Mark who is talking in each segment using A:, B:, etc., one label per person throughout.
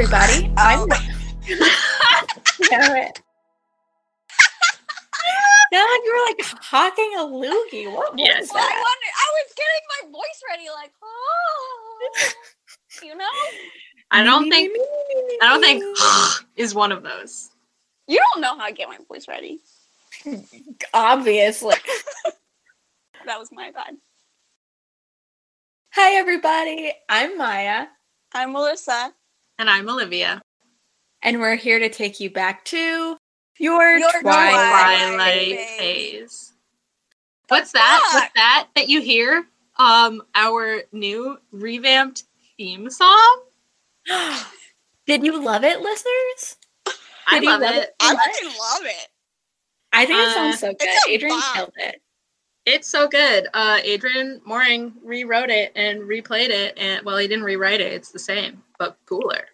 A: everybody. I'm.
B: Oh.
A: Damn it. Now you were like hawking a loogie. What
C: Yes.
A: was
B: Well, I
A: that?
B: wonder. I was getting my voice ready, like, oh, you know.
C: I don't think I don't think is one of those.
B: You don't know how I get my voice ready.
A: Obviously.
B: That was my bad.
A: Hi, everybody. I'm Maya,
B: I'm Melissa.
C: And I'm Olivia.
A: and we're here to take you back to your,
B: Your
A: Twilight.
B: Twilight.
C: Twilight
B: phase.
C: phase. What's that?
B: fuck?
C: What's that that you hear? Um, our new revamped theme song.
A: Did you love it, listeners?
C: I
A: Did you
C: love
A: love
C: it.
A: it?
B: I fucking love it.
A: I think it
C: Uh,
A: sounds so good.
B: it's a
A: Adrian
B: bop.
A: killed it.
C: It's so good. Uh, Adrian Mooring rewrote it and replayed it, and well, he didn't rewrite it. It's the same, but cooler.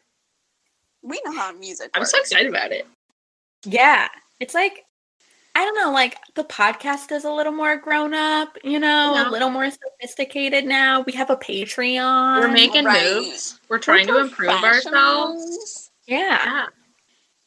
B: We know how music
C: I'm so excited about it.
A: Yeah. It's like, I don't know, like the podcast is a little more grown up, you know,
C: Yeah.
A: a little more sophisticated now. We have a Patreon.
C: We're making
B: right.
C: moves. We're trying to improve ourselves.
A: Yeah.
C: Yeah.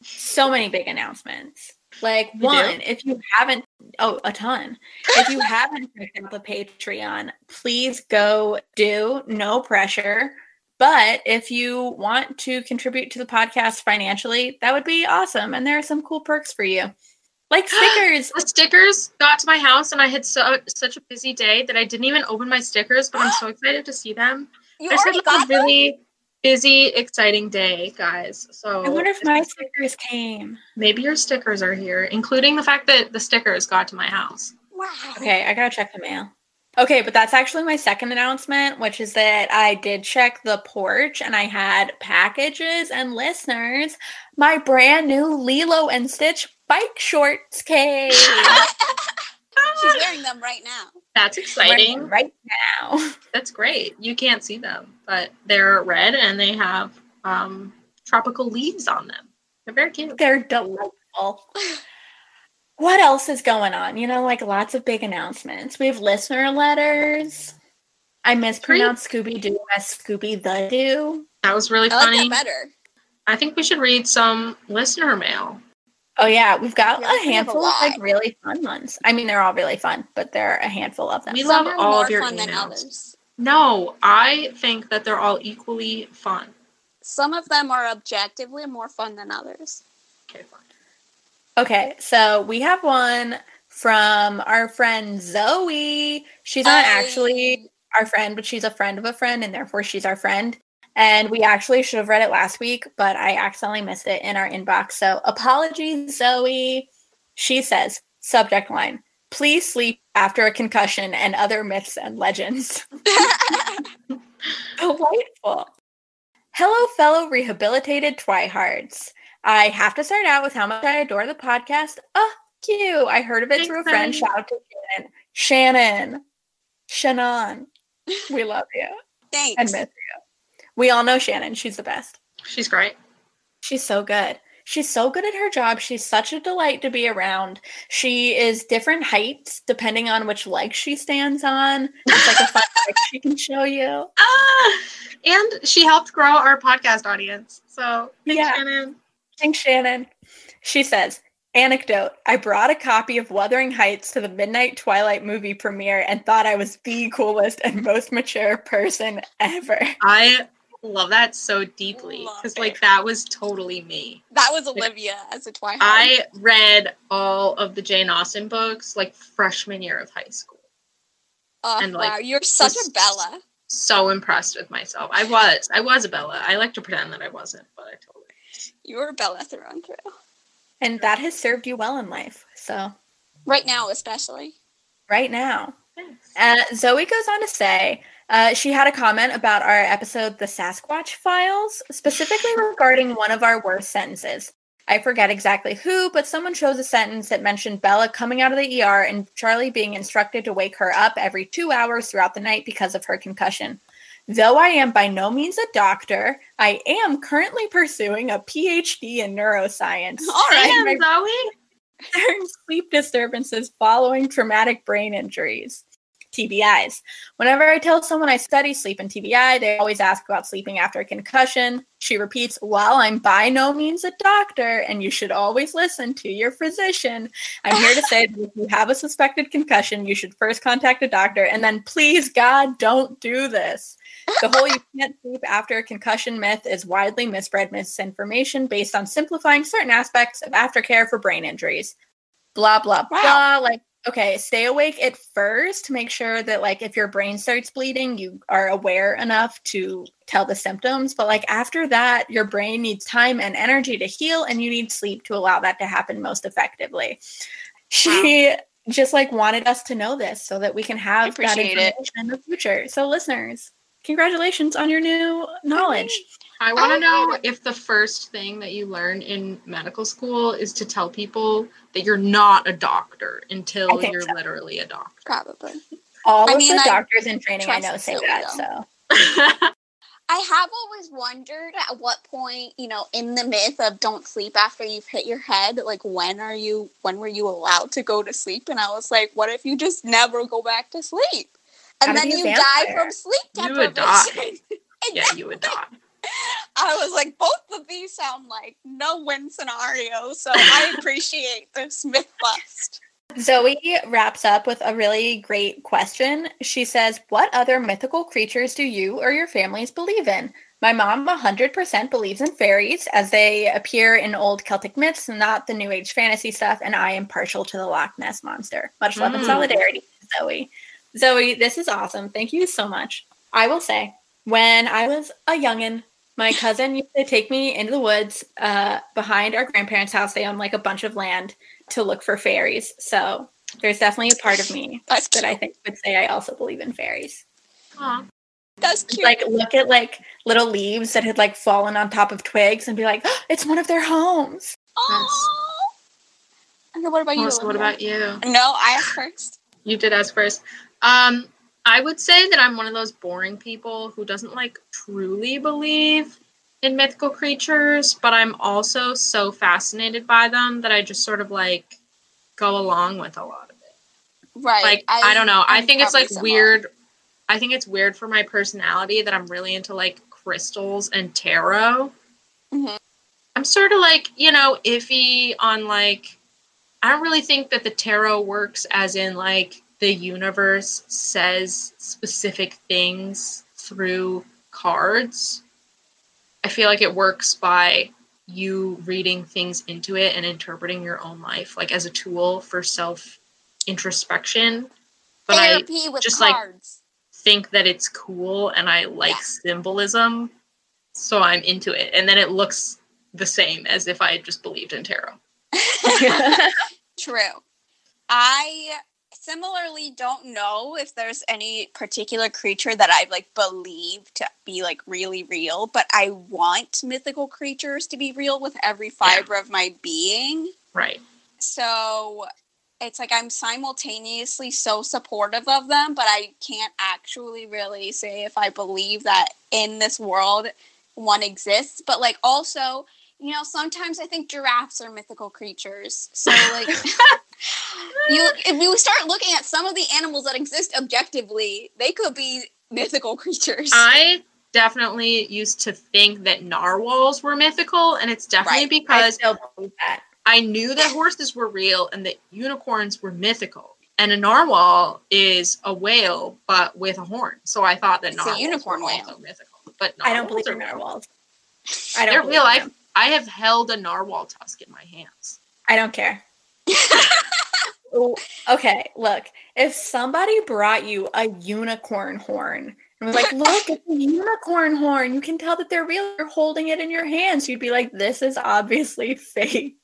A: So many big announcements. Like,
C: We do?
A: one, if you haven't, oh, a ton. If you haven't checked out the Patreon, please go do. No pressure. But if you want to contribute to the podcast financially, that would be awesome. And there are some cool perks for you, like stickers.
C: The stickers got to my house, and I had so such a busy day that I didn't even open my stickers. But I'm so excited to see them.
B: You
C: I just had
B: already
C: like,
B: got
C: a really busy, exciting day, guys. So
A: I wonder if my stickers came.
C: maybe your stickers are here, including the fact that the stickers got to my house.
B: Wow.
A: Okay, I gotta check the mail. Okay, but that's actually my second announcement, which is that I did check the porch and I had packages and listeners. My brand new Lilo and Stitch bike shorts came.
B: She's wearing them right now.
C: That's exciting.
A: right now.
C: That's great. You can't see them, but they're red and they have um, tropical leaves on them. They're very cute.
A: They're delightful. What else is going on? You know, like lots of big announcements. We have listener letters. I mispronounced Scooby Doo as Scooby the Doo.
C: That was really
B: I like
C: funny.
B: that better.
C: I think we should read some listener mail.
A: Oh yeah, we've got
B: Yeah,
A: a
B: we a
A: handful of like really fun ones. I mean, they're all really fun, but there are a handful of them.
C: We
B: Some
C: love
B: are
C: all
B: more
C: of your
B: fun than
C: emails.
B: others.
C: No, I think that they're all equally fun.
B: Some of them are objectively more fun than others.
C: Okay, fine.
A: Okay, so we have one from our friend Zoe. She's not actually our friend, but she's a friend of a friend, and therefore she's our friend. And we actually should have read it last week, but I accidentally missed it in our inbox. So apologies, Zoe. She says, subject line, please sleep after a concussion and other myths and legends. Delightful. Hello, fellow rehabilitated Twihards. I have to start out with how much I adore the podcast. Oh, cute. I heard of it
C: Thanks,
A: through a friend. Shout out to Shannon. Shannon. Shannon. We love you
B: Thanks.
A: and miss you. We all know Shannon. She's the best.
C: She's great.
A: She's so good. She's so good at her job. She's such a delight to be around. She is different heights depending on which leg she stands on. It's like a fun trick she can show you.
C: Ah, and she helped grow our podcast audience. So thanks,
A: Yeah.
C: Shannon.
A: Thanks, Shannon. She says, Anecdote I brought a copy of Wuthering Heights to the Midnight Twilight movie premiere and thought I was the coolest and most mature person ever.
C: I love that so deeply because, like, that was totally me.
B: That was Olivia as a Twilight.
C: I read all of the Jane Austen books like freshman year of high school.
B: oh,
C: and, like,
B: wow, you're such a Bella.
C: So impressed with myself. I was. I was a Bella. I like to pretend that I wasn't, but I totally.
B: You were a Bella through and through.
A: And that has served you well in life. So,
B: Right now, especially.
A: right now.
C: Thanks.
A: Uh, Zoe goes on to say uh, she had a comment about our episode, The Sasquatch Files, specifically regarding one of our worst sentences. I forget exactly who, but someone chose a sentence that mentioned Bella coming out of the ER and Charlie being instructed to wake her up every two hours throughout the night because of her concussion. Though I am by no means a doctor, I am currently pursuing a PhD in neuroscience.
B: All right.
C: Damn, Zoe.
A: sleep disturbances following traumatic brain injuries. TBIs. Whenever I tell someone I study sleep and TBI, they always ask about sleeping after a concussion. She repeats, Well, I'm by no means a doctor, and you should always listen to your physician. I'm here to say that if you have a suspected concussion, you should first contact a doctor, and then please, God, don't do this. The whole you can't sleep after a concussion myth is widely misread misinformation based on simplifying certain aspects of aftercare for brain injuries. Blah, blah,
B: Wow.
A: blah. Like, okay, stay awake at first. to Make sure that, like, if your brain starts bleeding, you are aware enough to tell the symptoms. But, like, after that, your brain needs time and energy to heal, and you need sleep to allow that to happen most effectively. She just like wanted us to know this so that we can have that
B: appreciate it.
A: in the future. So, listeners, congratulations on your new knowledge.
C: I want to know if the first thing that you learn in medical school is to tell people that you're not a doctor until you're
A: so.
C: literally a doctor.
B: Probably.
A: All
B: I
A: of
B: mean,
A: the
B: I
A: doctors in training I know say that.
B: though.
A: So,
B: I have always wondered at what point, you know, in the myth of don't sleep after you've hit your head, like when are you when were you allowed to go to sleep? And I was like, what if you just never go back to sleep? And then
A: be a
B: you die
A: vampire.
B: from sleep
C: You would die.
B: deprivation. And
C: yeah, you would die.
B: I was like, both of these sound like no win scenarios. So I appreciate this myth bust.
A: Zoe wraps up with a really great question. She says, What other mythical creatures do you or your families believe in? My mom 100% believes in fairies as they appear in old Celtic myths, not the New Age fantasy stuff, and I am partial to the Loch Ness monster. Much love and
C: Mm.
A: solidarity, Zoe. Zoe, this is awesome. Thank you so much. I will say, when I was a youngin', my cousin used to take me into the woods uh, behind our grandparents' house. They own like a bunch of land to look for fairies. So there's definitely a part of me
B: That's
A: that
B: cute.
A: I think would say I also believe in fairies.
C: Aw.
B: That's cute.
A: Like look at like little leaves that had like fallen on top of twigs and be like, "Oh, it's one of their homes.
B: oh. Okay, what about you?
C: Melissa, what about you?
B: No, I asked first.
C: You did ask first. Um, I would say that I'm one of those boring people who doesn't like truly believe in mythical creatures, but I'm also so fascinated by them that I just sort of like go along with a lot of it.
B: Right.
C: Like I, don't know. i
B: I'm
C: think it's like
B: similar.
C: weird. I think it's weird for my personality that I'm really into like crystals and tarot.
B: Mhm.
C: I'm sort of like, you know, iffy on like I don't really think that the tarot works as in like the universe says specific things through cards. I feel like it works by you reading things into it and interpreting your own life like as a tool for self introspection. But I
B: Therapy with
C: just, like, think that it's cool and I like
B: Yeah.
C: symbolism. So I'm into it. And then it looks the same as if I had just believed in tarot.
B: True. I similarly don't know if there's any particular creature that I like believe to be like really real, but I want mythical creatures to be real with every fiber of my being.
C: Right.
B: So it's like I'm simultaneously so supportive of them, but I can't actually really say if I believe that in this world one exists. But like also, you know, sometimes I think giraffes are mythical creatures. So like you if you start looking at some of the animals that exist objectively, they could be mythical creatures.
C: I definitely used to think that narwhals were mythical, and it's definitely
B: Right.
C: Because
A: still believe that.
C: I knew that horses were real and that unicorns were mythical. And a narwhal is a whale, but with a horn. So I thought that
B: It's a unicorn
C: were
B: whale.
C: also mythical. But
A: I don't believe in narwhals. I don't
C: They're real. life.
A: Them.
C: I have held a narwhal tusk in my hands.
A: I don't care. Okay, look. If somebody brought you a unicorn horn and was like, "Look, it's a unicorn horn. You can tell that they're real. You're holding it in your hands." You'd be like, "This is obviously fake."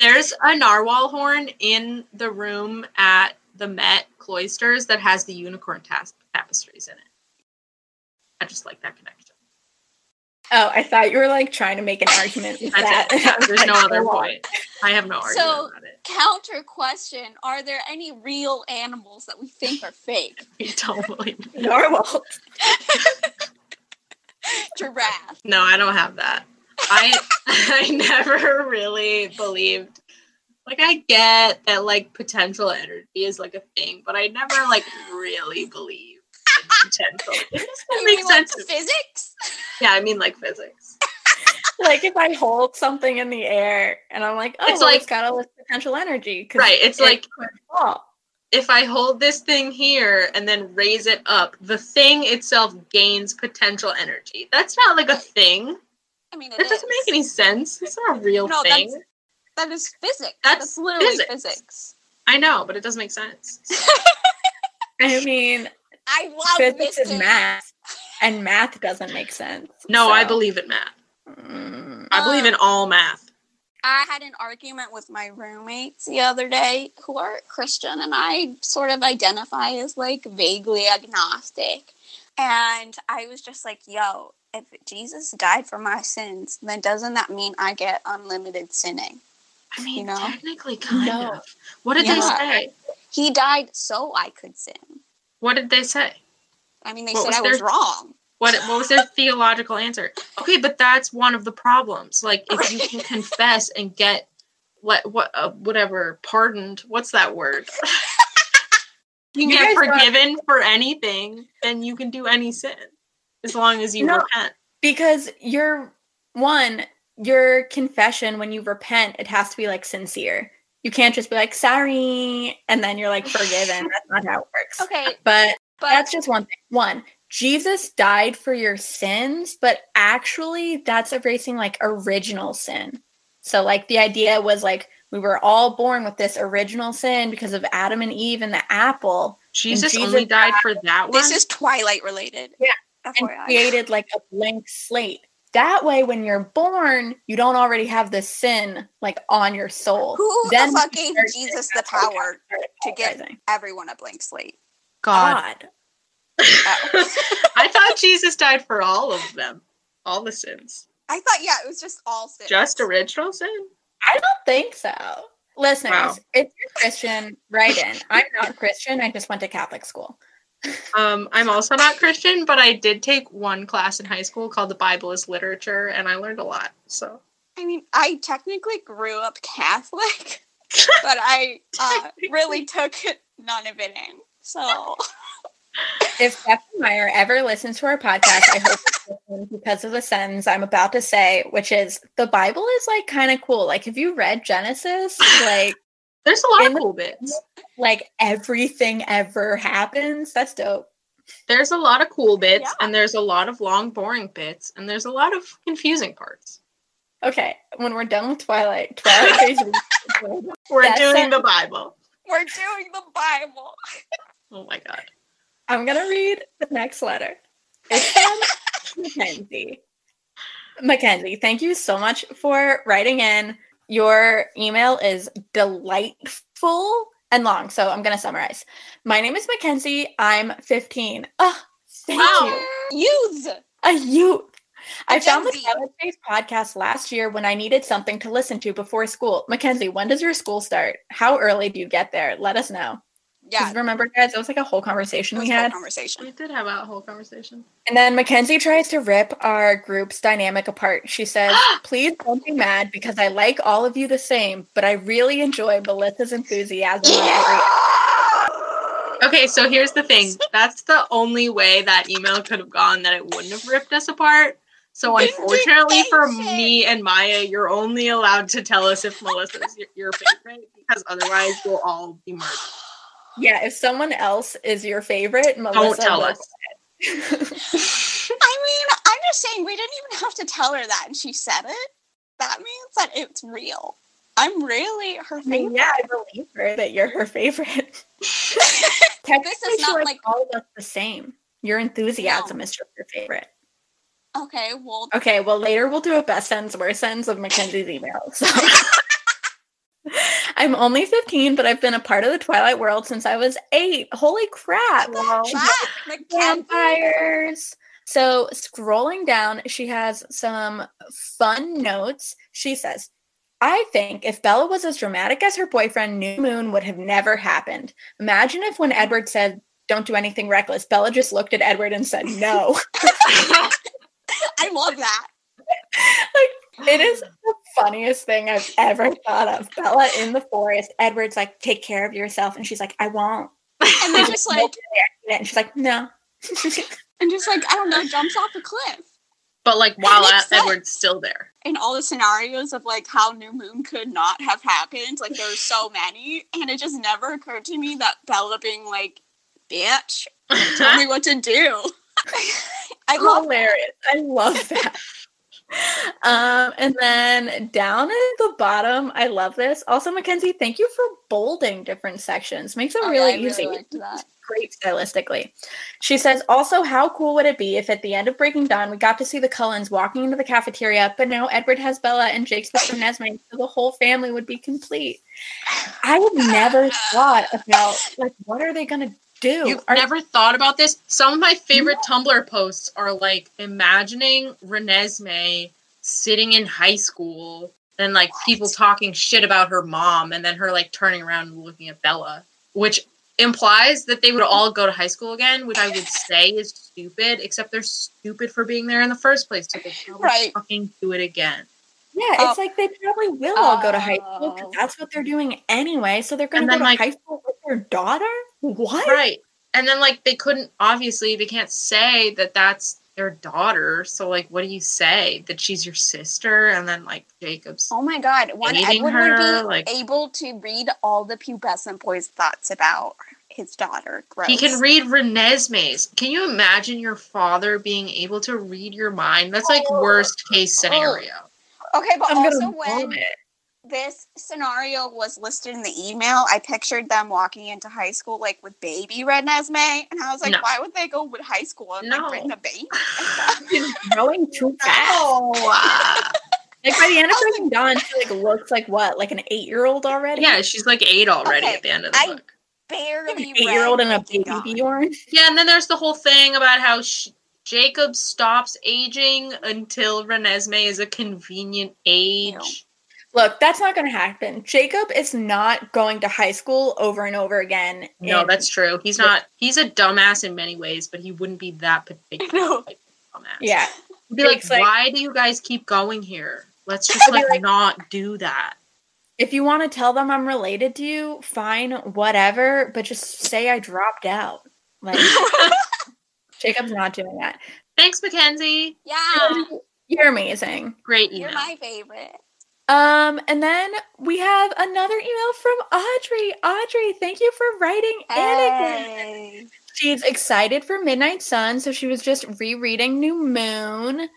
C: There's a narwhal horn in the room at the Met Cloisters that has the unicorn tas- tapestries in it. I just like that connection.
A: Oh, I thought you were like trying to make an argument with that.
C: it. There's no other point. I have no argument
B: So-
C: about it.
B: So, counter question: Are there any real animals that we think are fake?
C: We don't believe it.
A: Narwhals.
B: Giraffe.
C: No, I don't have that. I I never really believed Like I get that like potential energy is like a thing, but I never like really believe in potential. It just
B: You
C: doesn't
B: mean
C: make
B: like
C: sense.
B: physics?
C: Yeah, I mean like physics.
A: like if I hold something in the air and I'm like, oh,
C: It's
A: well,
C: like-
A: it's got all this potential energy.
C: Right, it's
A: it
C: like-. If I hold this thing here and then raise it up, the thing itself gains potential energy. That's not like a thing.
B: I mean, it
C: That doesn't make any sense. It's not a real
B: No,
C: thing.
B: that's- That is physics.
C: That's
B: That's, literally
C: physics.
B: physics.
C: I know, but it doesn't make sense.
A: I mean,
B: I love
A: physics
B: this
A: is math, and math doesn't make sense.
C: No, I believe in math.
A: Mm,
C: I believe in
B: Um,
C: all math.
B: I had an argument with my roommates the other day who are Christian, and I sort of identify as like vaguely agnostic. And I was just like, yo, if Jesus died for my sins, then doesn't that mean I get unlimited sinning?
C: I mean,
B: you know?
C: technically, kind
A: No.
C: of. What did they say?
B: He died so I could sin.
C: What did they say?
B: I mean, they
C: What
B: said
C: was
B: I was wrong.
C: What what was their theological answer? Okay, but that's one of the problems. Like if you can confess and get what what uh, whatever pardoned, what's that word? you can
A: You
C: get forgiven for anything, then you can do any sin as long as you
A: No.
C: repent.
A: because you're one, your confession when you repent, it has to be like sincere. You can't just be like sorry and then you're like forgiven. That's not how it works.
B: Okay,
A: But
B: but
A: that's just one thing. One, Jesus died for your sins, but actually that's erasing like original sin. So like the idea was like we were all born with this original sin because of Adam and Eve and the apple
C: Jesus,
A: Jesus
C: only died for that one.
B: this is Twilight related.
A: Yeah, and created like a blank slate. That way when you're born, you don't already have the sin like on your soul.
B: Who
A: Then
B: the fuck gave Jesus the
A: that's why we
B: power to give everyone a blank slate?
C: God.
A: God. Oh.
C: I thought Jesus died for all of them, all the sins,
B: I thought, yeah, it was just all sins.
C: just original sin.
A: I don't think so. Listeners,
C: Wow.
A: if you're Christian, write in. I'm not Christian. I just went to Catholic school.
C: Um, I'm also not Christian, but I did take one class in high school called the Bible is Literature, and I learned a lot. So
B: I mean, I technically grew up Catholic, but I uh, really took none of it in. So
A: If Stephenie Meyer ever listens to our podcast, I hope because of the sentence I'm about to say, which is the Bible is like kind of cool. Like, have you read Genesis? Like,
C: there's a lot
A: In
C: of cool bits.
A: like everything ever happens. That's dope.
C: There's a lot of cool bits,
B: Yeah.
C: and there's a lot of long, boring bits, and there's a lot of confusing parts.
A: Okay, when we're done with Twilight, Twilight phase.
C: We're
A: That's
C: doing
A: it.
C: the Bible.
B: we're doing the Bible.
C: Oh my god.
A: I'm gonna read the next letter. It's from Mackenzie. Mackenzie, thank you so much for writing in. Your email is delightful and long, so I'm gonna summarize. My name is Mackenzie. I'm 15. Oh, thank
C: Wow.
A: you.
B: Youths.
A: A youth. I found the
B: Z.
A: Space podcast last year when I needed something to listen to before school. Mackenzie, when does your school start? How early do you get there? Let us know. 'Cause
B: Yeah,
A: remember, guys, it was like a whole
B: it
A: conversation
B: was
A: we
B: a whole
A: had.
B: conversation.
C: We did have a whole conversation.
A: And then Mackenzie tries to rip our group's dynamic apart. She says, Please don't be mad because I like all of you the same, but I really enjoy Melissa's enthusiasm on every
C: Okay, so here's the thing. That's the only way that email could have gone that it wouldn't have ripped us apart. So unfortunately for me and Maya, you're only allowed to tell us if Melissa's your, your favorite because otherwise we'll all be murdered.
A: Yeah, if someone else is your favorite, Melissa
C: Don't tell us.
B: I mean, I'm just saying we didn't even have to tell her that, and she said it. That means that it's real. I'm really her
A: I mean,
B: favorite.
A: yeah, I believe her that you're her favorite. Technically,
B: is not like-
A: all of us the same. Your enthusiasm is just your favorite.
B: Okay, well,
A: Okay, well, later we'll do a best ends, worst ends of Mackenzie's emails. So. I'm only 15, but I've been a part of the Twilight world since I was eight. Holy crap! She
B: that, Mackenzie,
A: vampires. So scrolling down, she has some fun notes. She says, I think if Bella was as dramatic as her boyfriend, New Moon would have never happened. Imagine if when Edward said, Don't do anything reckless, Bella just looked at Edward and said, No.
B: I love that.
A: like, it is the funniest thing I've ever thought of. Bella in the forest. Edward's like, take care of yourself. And she's like, I won't.
B: And then just like,
A: And she's like, no.
B: and just like, I don't know, jumps off a cliff.
C: But like while
B: makes.
C: Edward's still there.
B: In all the scenarios of like how New Moon could not have happened, like there's so many, and it just never occurred to me that Bella being like, "Bitch, tell me what to do." I love
A: hilarious. I love that. Um, and then down at the bottom, I love this. Also, Mackenzie, thank you for bolding different sections. Makes it
B: Oh,
A: really
B: yeah,
A: easy. Great stylistically. She says, also, how cool would it be if at the end of Breaking Dawn we got to see the Cullens walking into the cafeteria, but now Edward has Bella and Jake's with Nesme, so the whole family would be complete. I would never thought about like what are they gonna do?
C: You've
A: Are-
C: never thought about this? Some of my favorite Tumblr posts are like imagining Renesmee sitting in high school and like people talking shit about her mom and then her like turning around and looking at Bella, which implies that they would all go to high school again, which I would say is stupid, except they're stupid for being there in the first place. So they
B: Right.
C: fucking do it again.
A: Yeah,
B: Oh.
A: it's like they probably will all go to high school
B: Oh.
A: because that's what they're doing anyway. So they're going to go to
C: like-
A: high school with their daughter. What?
C: Right. And then like they couldn't obviously they can't say that that's their daughter. So like what do you say? That she's your sister and then like Jacob's
B: Oh my god, one
C: Dating
B: Edward
C: her,
B: would be
C: like-
B: able to read all the pubescent boy's thoughts about his daughter. Gross.
C: He can read Renesmee's. Can you imagine your father being able to read your mind? That's like worst case oh, scenario.
B: Okay, but
A: I'm
B: also when this scenario was listed in the email, I pictured them walking into high school like with baby Renesmee, and I was like,
C: No.
B: why would they go with high school and
C: No.
B: like bring a baby?
A: She's growing too fast. Like by the end of Breaking Dawn, she like looks like what, like an eight year old already?
C: yeah, she's like eight already
B: Okay,
C: at the end of the
B: I-
C: book.
B: Barely
A: Eight year old
B: read
A: and a baby
B: Dawn.
A: Bjorn.
C: Yeah, and then there's the whole thing about how sh- Jacob stops aging until Renesmee is a convenient age.
A: Look, that's not going to happen. Jacob is not going to high school over and over again.
C: No, that's true. He's not. He's a dumbass in many ways, but he wouldn't be that particular
B: No.
C: dumbass.
A: yeah.
C: He'd be like,
A: like-
C: "Why do you guys keep going here? Let's just like,
A: like-
C: not do that."
A: If you want to tell them I'm related to you, fine, whatever. But just say I dropped out. Like Jacob's not doing that.
C: Thanks, Mackenzie.
B: yeah,
A: You're amazing.
C: Great email.
B: you're my favorite.
A: Um, and then we have another email from Audrey. Audrey, thank you for writing in again. She's excited for Midnight Sun, so she was just rereading New Moon.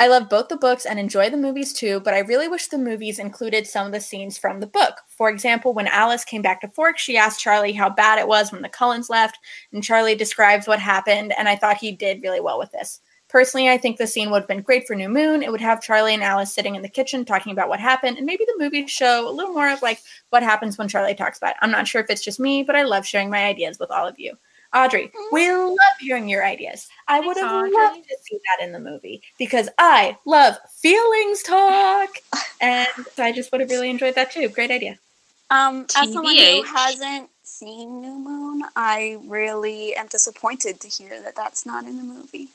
A: I love both the books and enjoy the movies too, but I really wish the movies included some of the scenes from the book. For example, when Alice came back to Fork, she asked Charlie how bad it was when the Cullens left, and Charlie describes what happened, and I thought he did really well with this. Personally, I think the scene would have been great for New Moon. It would have Charlie and Alice sitting in the kitchen talking about what happened, and maybe the movies show a little more of like what happens when Charlie talks about it. I'm not sure if it's just me, but I love sharing my ideas with all of you. Audrey, we love hearing your ideas. I would have
C: Audrey.
A: loved to see that in the movie because I love feelings talk. and so I just would have really enjoyed that too. Great idea.
B: Um, as someone who hasn't seen New Moon, I really am disappointed to hear that that's not in the movie.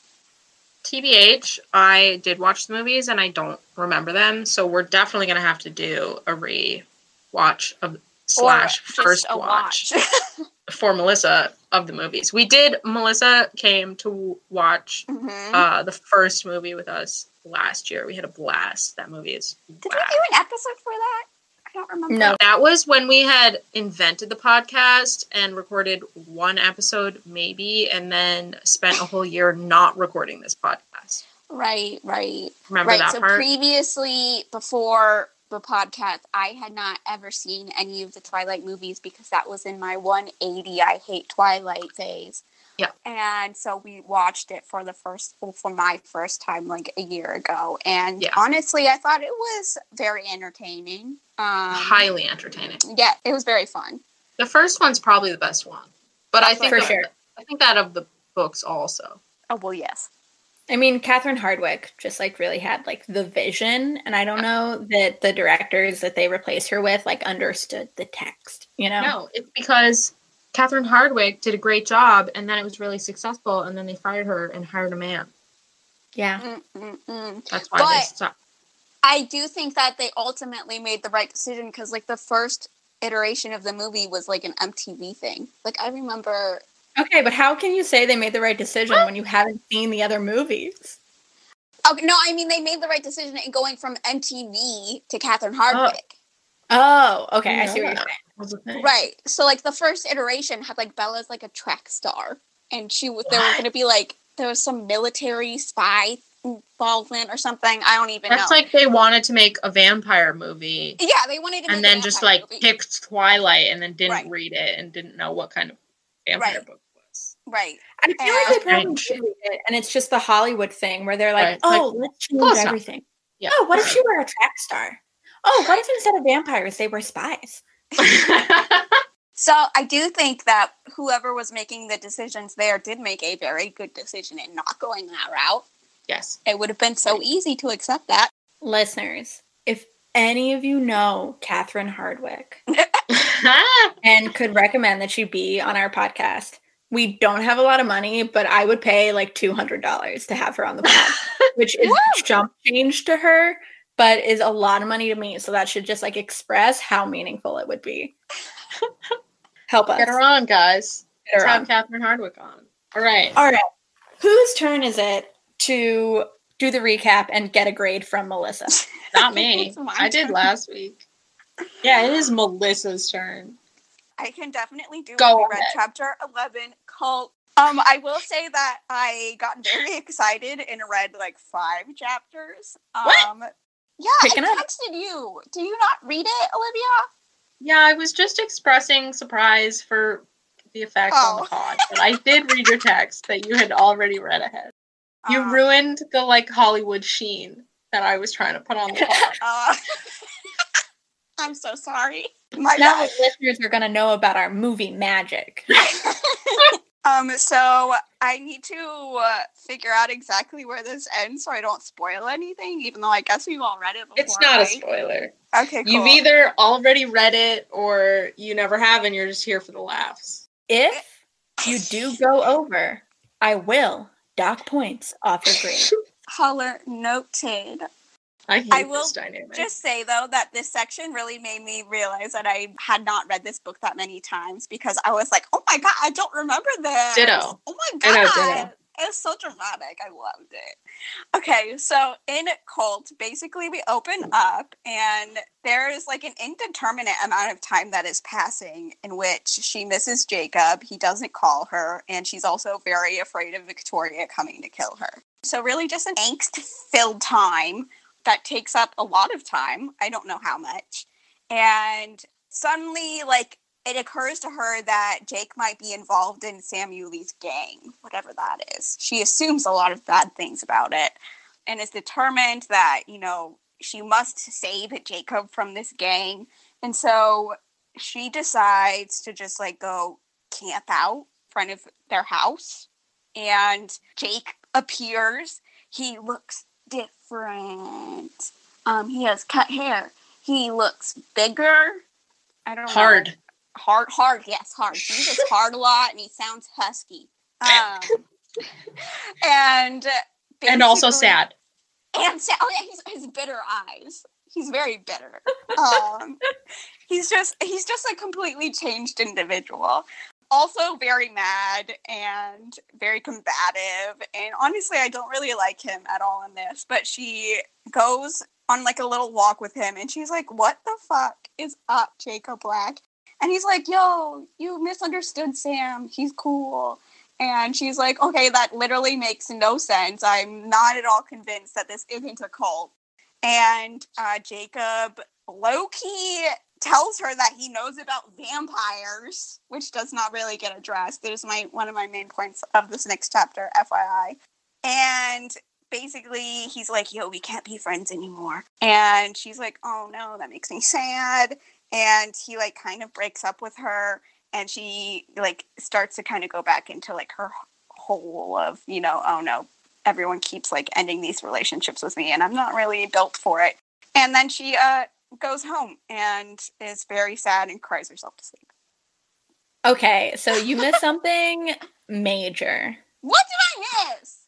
C: TBH, I did watch the movies and I don't remember them, so we're definitely gonna have to do a re-watch of slash
B: Or
C: first
B: a
C: watch for Melissa of the movies. We did. Melissa came to watch
B: Mhm.
C: uh, the first movie with us last year. We had a blast. That movie is.
B: Did we do an episode for that? I don't remember.
A: No.
C: That was when we had invented the podcast and recorded one episode, maybe, and then spent a whole year not recording this podcast.
B: Right, right.
C: Remember
B: right.
C: that
B: So
C: part?
B: previously, before podcast, I had not ever seen any of the Twilight movies because that was in my 180 I hate Twilight phase.
C: Yeah.
B: And so we watched it for the first, for my first time like a year ago. And
C: Yeah.
B: honestly, I thought it was very entertaining. Um,
C: Highly entertaining.
B: Yeah, it was very fun.
C: The first one's probably the best one, but I think
A: For sure.
C: I think that of the books also.
B: Oh, well, yes.
A: I mean, Catherine Hardwicke just like really had like the vision, and I don't know that the directors that they replaced her with like understood the text. You know?
C: No, it's because Catherine Hardwicke did a great job, and then it was really successful, and then they fired her and hired a man.
A: Yeah.
B: Mm-mm-mm.
C: That's why they stopped.
B: I do think that they ultimately made the right decision because, like, the first iteration of the movie was like an MTV thing. Like, I remember.
A: Okay, but how can you say they made the right decision when you haven't seen the other movies?
B: Okay, no, I mean they made the right decision in going from MTV to Catherine oh. Hardwicke.
A: Oh, okay, I see what you're saying.
C: Was the thing.
B: Right. So like the first iteration had like Bella's like a track star, and she was there was going to be like there was some military spy involvement or something. I don't even
C: That's
B: know.
C: like they wanted to make a vampire movie
B: yeah, they wanted to, make
C: and
B: a
C: then just like
B: movie.
C: picked Twilight and then didn't
B: Right.
C: read it and didn't know what kind of vampire
B: Right.
C: book it was.
B: Right.
A: I feel like
B: And-
A: they probably did it, and it's just the Hollywood thing where they're like,
C: Right.
A: "Oh,
C: Like,
A: let's change
C: close enough.
A: everything."
C: Yeah.
A: Oh, what if she were a track star? Oh, what if instead of vampires they were spies?
B: So I do think that whoever was making the decisions there did make a very good decision in not going that route.
C: yes.
B: It would have been so easy to accept that.
A: Listeners, if any of you know Catherine Hardwicke and could recommend that she be on our podcast, we don't have a lot of money, but I would pay like two hundred dollars to have her on the pod, which is jump change to her, but is a lot of money to me. So that should just like express how meaningful it would be. Help us.
C: Get her on, guys.
A: Get her
C: Let's have. Catherine Hardwicke on. All right.
A: All right. Whose turn is it to do the recap and get a grade from Melissa?
C: Not me. I did last week. Yeah, it is Melissa's turn.
B: I can definitely do
C: Go
B: Go read chapter 11 cult. Um, I will say that I got very excited and read like five chapters.
C: What?
B: Um, yeah,
A: Picking
B: I
A: up.
B: texted you. Do you not read it, Olivia?
C: Yeah, I was just expressing surprise for the effect on the
B: Oh.
C: pod, but I did read your text that you had already read ahead. You
B: Um,
C: ruined the like Hollywood sheen that I was trying to put on the pod.
B: Uh, I'm so sorry. My
A: now
B: bad.
A: the listeners are going to know about our movie magic.
B: Um, so I need to uh, figure out exactly where this ends so I don't spoil anything, even though I guess we've all read it before.
C: It's not a spoiler.
B: Okay, cool.
C: You've either already read it or you never have and you're just here for the laughs.
A: If you do go over, I will dock points off your grade.
B: Holler noted.
C: I
B: I will. Just say though that this section really made me realize that I had not read this book that many times because I was like, "Oh my god, I don't remember this."
C: Ditto.
B: Oh my god.
C: ditto.
B: It's so dramatic. I loved it. Okay, so in Cult, basically we open up and there is like an indeterminate amount of time that is passing in which she misses Jacob. He doesn't call her, and she's also very afraid of Victoria coming to kill her. So really just an angst-filled time that takes up a lot of time. I don't know how much. And suddenly, like, it occurs to her that Jake might be involved in Sam gang, whatever that is. She assumes a lot of bad things about it and is determined that, you know, she must save Jacob from this gang. And so she decides to just like go camp out in front of their house. And Jake appears. He looks different. Um, he has cut hair. He looks bigger. I don't know
C: Hard.
B: hard hard yes hard he gets hard a lot and he sounds husky um and
C: And also sad.
B: and sad oh yeah he's his bitter eyes he's very bitter um he's just he's just a completely changed individual also very mad and very combative and honestly i don't really like him at all in this but she goes on like a little walk with him and she's like what the fuck is up jacob black? And he's like yo you misunderstood sam. He's cool. And she's like okay that literally makes no sense. I'm not at all convinced that this isn't a cult. And uh, jacob low-key tells her that he knows about vampires, which does not really get addressed. There's my one of my main points of this next chapter, FYI. And basically he's like, yo, we can't be friends anymore. And she's like, oh no, that makes me sad. And he like kind of breaks up with her and she like starts to kind of go back into like her hole of, you know, oh no, everyone keeps like ending these relationships with me and I'm not really built for it. And then she uh goes home and is very sad and cries herself to sleep.
A: Okay, so you missed something major.
B: What did I miss?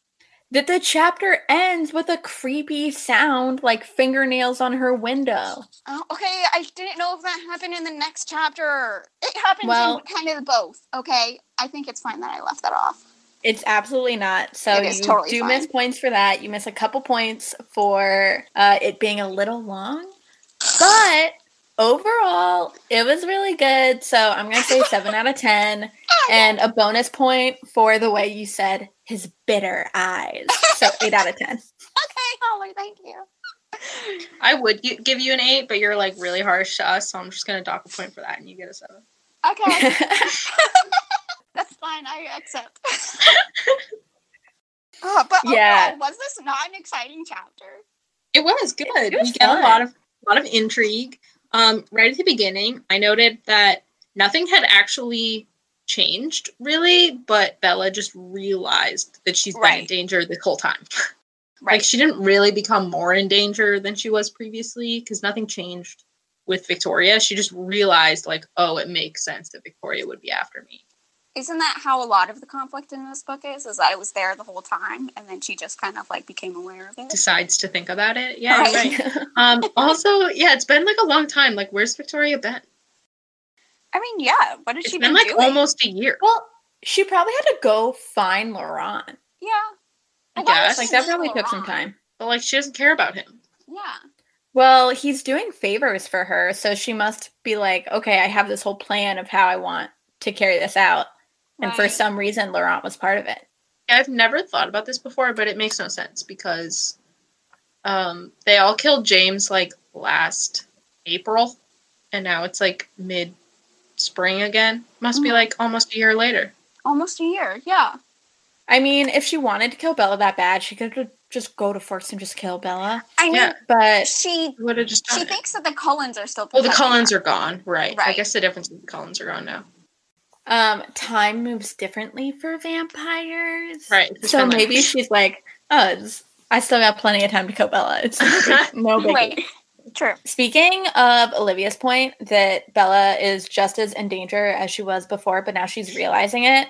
A: that the chapter ends with a creepy sound like fingernails on her window.
B: Oh, okay, I didn't know if that happened in the next chapter. It happens
A: Well-
B: in kind of both. Okay, I think it's fine that I left that off.
A: It's absolutely not. So you
B: totally
A: do
B: fine.
A: miss points for that. You miss a couple points for uh, it being a little long, but overall, it was really good. So I'm gonna say seven out of ten, and a bonus point for the way you said his bitter eyes. So eight out of ten.
B: Okay, Holly, thank you.
C: I would give you an eight, but you're like really harsh to us, so I'm just gonna dock a point for that, and you get a seven.
B: Okay, that's fine. I accept. oh, but
A: Yeah.
B: overall, was this not an exciting chapter?
C: It was good.
A: It was
C: we get
A: fun.
C: a lot of lot of intrigue. Um, right at the beginning, I noted that nothing had actually changed really, but Bella just realized that she's been in danger this whole time.
B: Right.
C: Like she didn't really become more in danger than she was previously because nothing changed with Victoria. She just realized like, oh, it makes sense that Victoria would be after me.
B: Isn't that how a lot of the conflict in this book is? Is that it was there the whole time, and then she just kind of like became aware of it?
C: Decides to think about it. Yeah,
B: Right.
C: right. Um, also, yeah, it's been like a long time. Like, where's Victoria been?
B: I mean, yeah. What has
C: It's
B: she
C: been
B: been
C: like
B: doing?
C: almost a year.
A: well, she probably had to go find Laurent.
B: Yeah.
C: I
B: Why
C: guess.
A: Like that
B: need
A: probably took some time.
C: But like, she doesn't care about him.
B: Yeah.
A: Well, he's doing favors for her, so she must be like, okay, I have this whole plan of how I want to carry this out. And for some reason, Laurent was part of it.
C: I've never thought about this before, but it makes no sense because um, they all killed James like last April, and now it's like mid spring again. Must be
B: Mhm.
C: like almost a year later.
B: Almost a year. Yeah.
A: I mean, if she wanted to kill Bella that bad, she could just go to Forks and just kill Bella.
B: I mean,
C: Yeah.
A: But
B: she
C: Would have just done
B: she
C: it.
B: thinks that the Cullens are still.
C: Well, the Cullens
B: her.
C: are gone, right? I guess the difference is the Cullens are gone now,
A: um, time moves differently for vampires.
C: right?
A: So
C: been, like-
A: maybe she's like, oh, I still got plenty of time to kill Bella. It's no, biggie.
B: Right. True.
A: Speaking of Olivia's point that Bella is just as in danger as she was before, but now she's realizing it.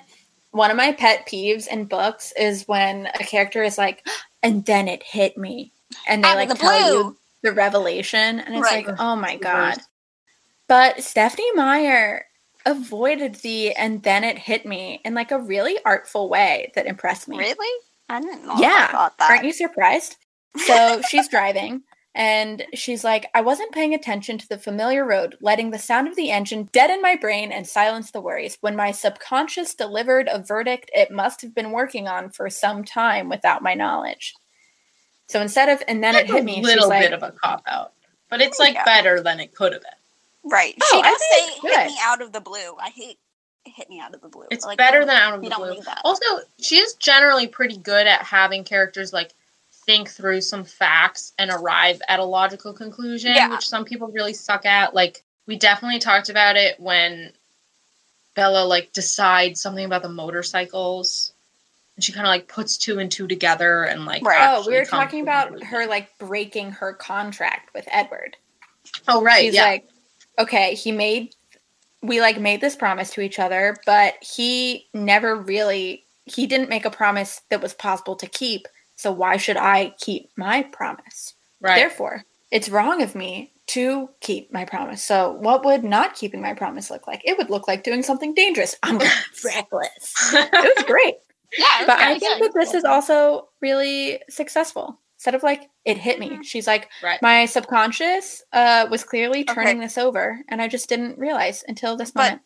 A: One of my pet peeves in books is when a character is like, and then it hit me. And they
B: Out
A: like
B: the
A: tell
B: blue.
A: you the revelation. And it's
B: Right.
A: like, oh my God. But Stephenie Meyer avoided the and then it hit me in like a really artful way that impressed me.
B: Really? I didn't know.
A: Yeah. Aren't you surprised? So she's driving and she's like, I wasn't paying attention to the familiar road, letting the sound of the engine deaden my brain and silence the worries. When my subconscious delivered a verdict it must have been working on for some time without my knowledge. So instead of, and then it hit me.
C: a little
A: she's like,
C: bit of a cop out, but it's like
B: Yeah.
C: better than it could have been.
B: Right.
A: Oh,
B: she
A: I
B: does
A: think
B: say
A: it's
B: hit
A: good.
B: me out of the blue. I hate hit me out of the blue.
C: It's
B: Like,
C: better than out of
B: we
C: the
B: don't
C: blue.
B: need that.
C: Also, she is generally pretty good at having characters like think through some facts and arrive at a logical conclusion,
B: Yeah.
C: which some people really suck at. Like we definitely talked about it when Bella like decides something about the motorcycles. And she kind of like puts two and two together and like
B: Right.
A: oh, we were talking about her like breaking her contract with Edward.
C: Oh right,
A: She's
C: yeah.
A: like, okay, he made we like made this promise to each other, but he never really he didn't make a promise that was possible to keep. So why should I keep my promise?
C: right.
A: Therefore, it's wrong of me to keep my promise. So what would not keeping my promise look like? It would look like doing something dangerous. I'm reckless. It was great.
B: Yeah,
A: But I think
B: good.
A: that this is also really successful. Instead of like it hit me,
B: Mhm.
A: she's like,
C: Right.
A: my subconscious uh, was clearly
B: Okay.
A: turning this over, and I just didn't realize until this
B: But-
A: moment.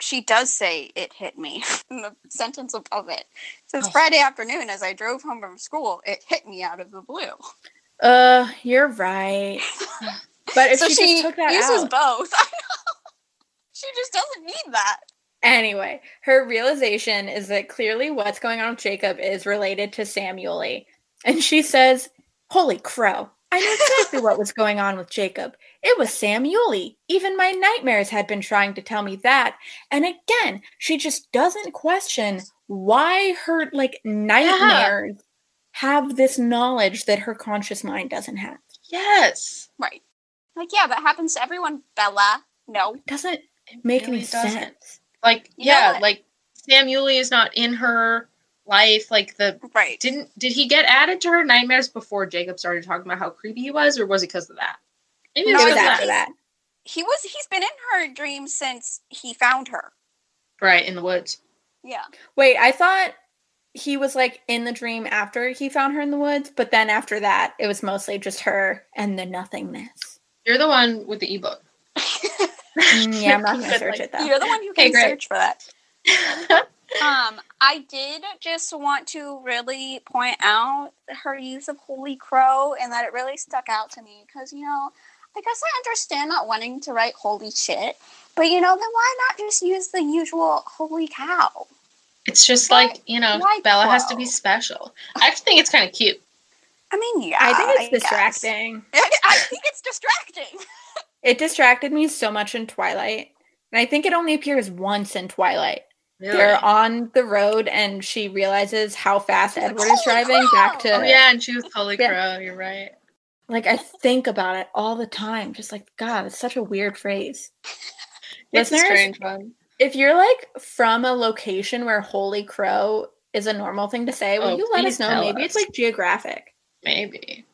B: she does say it hit me in the sentence above it. Says
C: Oh.
B: Friday afternoon as I drove home from school, it hit me out of the blue.
A: Uh, you're right. But if
B: so
A: she,
B: she
A: just took that
B: uses
A: out,
B: both. I know. She just doesn't need that.
A: anyway, her realization is that clearly what's going on with Jacob is related to Sam Uley, and she says, "Holy crow! I knew exactly what was going on with Jacob. It was Sam Uley. Even my nightmares had been trying to tell me that. And again, she just doesn't question why her like uh-huh. nightmares have this knowledge that her conscious mind doesn't have.
C: yes.
B: Right. Like, yeah, that happens to everyone, Bella. No.
A: It doesn't make
C: really
A: any
C: doesn't.
A: sense.
C: Like
B: You
C: yeah, like Sam Uley is not in her life. Like the
B: Right.
C: didn't did he get added to her nightmares before Jacob started talking about how creepy he was, or was it because of that? Maybe
B: No,
C: it
A: it
C: was
A: was
C: because
A: after
C: of that.
A: that.
B: He was he's been in her dreams since he found her.
C: Right in the woods.
B: Yeah.
A: Wait, I thought he was like in the dream after he found her in the woods, but then after that, it was mostly just her and the nothingness.
C: You're the one with the ebook.
A: Mm, yeah, I'm not gonna search
C: like,
A: it though.
B: You're the one who can
C: great.
B: search for that. Um, I did just want to really point out her use of Holy Crow and that it really stuck out to me because, you know, I guess I understand not wanting to write holy shit, but you know, then why not just use the usual holy cow?
C: It's just
B: Why-
C: like, you know,
B: why
C: Bella has to be special. I actually think it's kind of cute.
B: I mean, yeah.
A: I think it's
B: guess.
A: distracting.
B: I think it's distracting.
A: It distracted me so much in Twilight. And I think it only appears once in Twilight. They're on the road and she realizes how fast
B: She's like,
A: Edward is oh
B: "Holy
A: driving back to!
C: Oh yeah, and she was Holy
A: Yeah.
C: Crow. You're right.
A: like I think about it all the time. Just like, God, it's such a weird phrase.
C: It's a strange one.
A: If you're like from a location where Holy Crow is a normal thing to say, will
C: Oh,
A: you let us know?
C: tell
A: Maybe it's like geographic.
C: Maybe.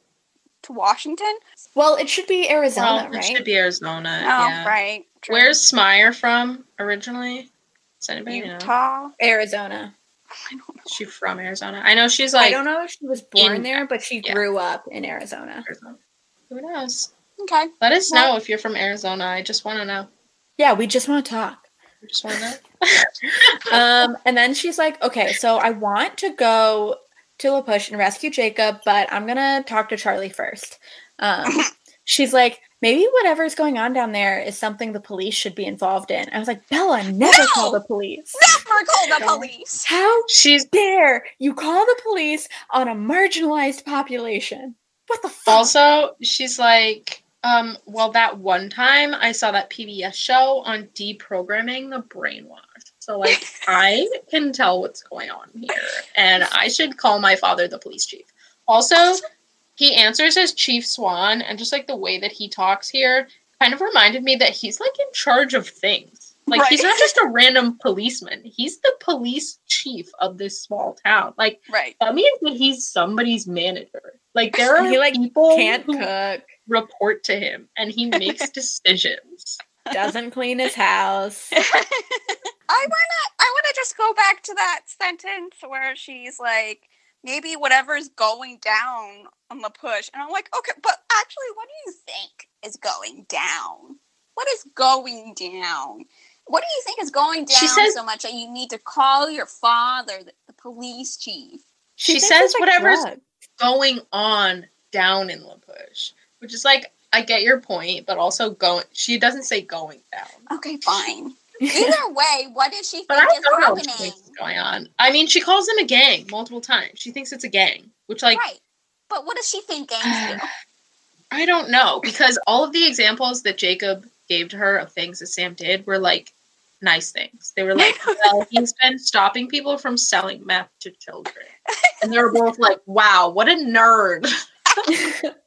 B: to Washington?
A: Well, it should be Arizona,
C: well, it
A: right?
C: should be Arizona.
B: Oh,
C: yeah.
B: right. True.
C: Where's Meyer from originally? Does anybody know?
B: Utah?
A: Arizona.
C: Is she from Arizona? I know she's like.
A: I don't know if she was born
C: in-
A: there, but she
C: yeah.
A: grew up in Arizona.
C: Arizona. Who knows?
B: Okay.
C: Let us
B: Well-
C: know if you're from Arizona. I just want to know.
A: Yeah, we just want to talk.
C: I just want to know.
A: um, and then she's like, okay, so I want to go to La Push and rescue Jacob, but I'm gonna talk to Charlie first. Um, she's like, maybe whatever's going on down there is something the police should be involved in. I was like, Bella, never
B: No!
A: call the police.
B: Never call the police.
A: How
C: She's
A: dare you call the police on a marginalized population? What the fuck?
C: also she's like, um, well, that one time I saw that PBS show on deprogramming the brainwash. So like I can tell what's going on here, and I should call my father the police chief. Also, he answers as Chief Swan, and just like the way that he talks here, kind of reminded me that he's like in charge of things. Like he's not just a random policeman; he's the police chief of this small town. Like
B: Right.
C: that means that he's somebody's manager. Like there are
A: he like
C: people
A: can't
C: who
A: cook,
C: report to him, and he makes decisions.
A: doesn't clean his house.
B: I wanna I wanna just go back to that sentence where she's like, maybe whatever's going down on the push. And I'm like, okay, but actually what do you think is going down? What is going down? What do you think is going down
C: She says-
B: so much that you need to call your father, the, the police chief?
C: She
A: thinks
C: says
A: like,
C: whatever's
A: drugs.
C: going on down in La Push, which is like I get your point, but also going. She doesn't say going down.
B: Okay, fine. Either way, what does she
C: But
B: think is
C: don't know what she
B: happening?
C: going on. I mean, she calls them a gang multiple times. She thinks it's a gang, which like
B: right. But what does she think gangs do?
C: I don't know because all of the examples that Jacob gave to her of things that Sam did were like nice things. They were like, well, he's been stopping people from selling meth to children. And they were both like, wow, what a nerd.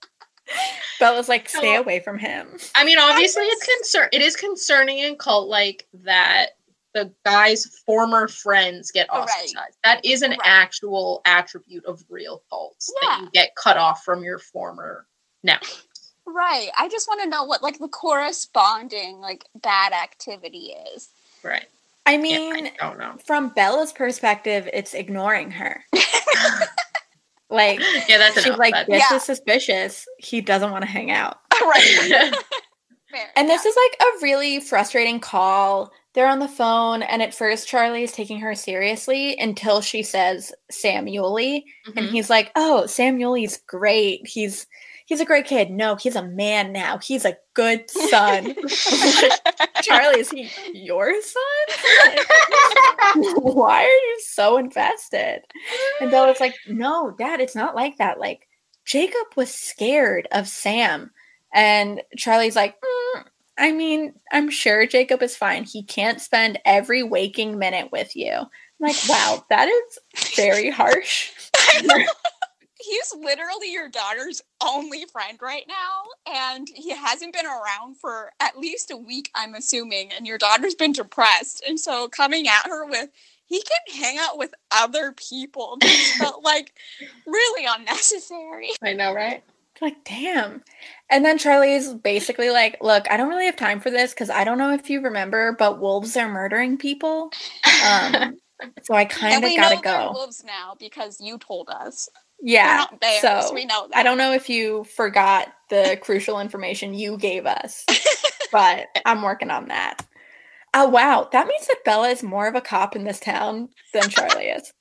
A: Bella's like, stay
C: So-
A: away from him.
C: I mean, obviously it's concern it is concerning in cult like that the guy's former friends get
B: Right.
C: ostracized. That is an
B: Right.
C: actual attribute of real cults that you get cut off from your former network.
B: Right. I just want to know what like the corresponding like bad activity is.
C: Right.
A: I
C: Yeah,
A: mean,
C: I don't know.
A: from Bella's perspective, it's ignoring her. like,
C: Yeah, that's
A: she's
C: enough.
A: like,
C: but-
A: this
B: Yeah.
A: is suspicious. He doesn't want to hang out.
B: right. Fair,
A: And this is like a really frustrating call. They're on the phone, and at first, Charlie is taking her seriously until she says Sam Uley. And
C: mm-hmm.
A: he's like, "Oh, Sam Uley's great. He's he's a great kid. No, he's a man now. He's a good son." Charlie, is he your son? Why are you so invested? And Bella's like, "No, Dad, it's not like that. Like Jacob was scared of Sam." And Charlie's like, "Mm, I mean, I'm sure Jacob is fine. He can't spend every waking minute with you. I'm like, wow, that is very harsh.
B: He's literally your daughter's only friend right now, and he hasn't been around for at least a week, I'm assuming. And your daughter's been depressed, and so coming at her with he can hang out with other people. Felt like really unnecessary.
C: I know, right?
A: Like, damn. And then Charlie's basically like, look, I don't really have time for this because I don't know if you remember, but wolves are murdering people. Um, so I kind of gotta go.
B: wolves now because you told us. We're
A: Yeah.
B: not bears.
A: so
B: we know that.
A: I don't know if you forgot the crucial information you gave us, but I'm working on that. Oh, wow. That means that Bella is more of a cop in this town than Charlie is.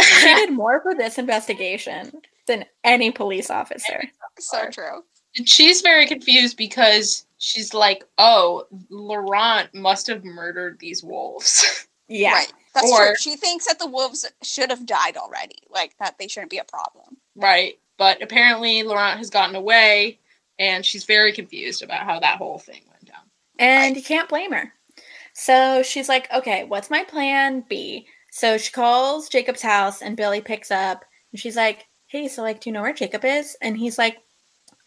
A: She did more for this investigation than any police officer.
B: So true.
C: And she's very confused because she's like, oh, Laurent must have murdered these wolves.
A: Yeah.
B: Right. That's
C: Or-
B: true. She thinks that the wolves should have died already. Like that they shouldn't be a problem.
C: right. But apparently Laurent has gotten away and she's very confused about how that whole thing went down.
A: And you can't blame her. So she's like, okay, what's my plan B? So she calls Jacob's house and Billy picks up and she's like, hey, so like, do you know where Jacob is? And he's like,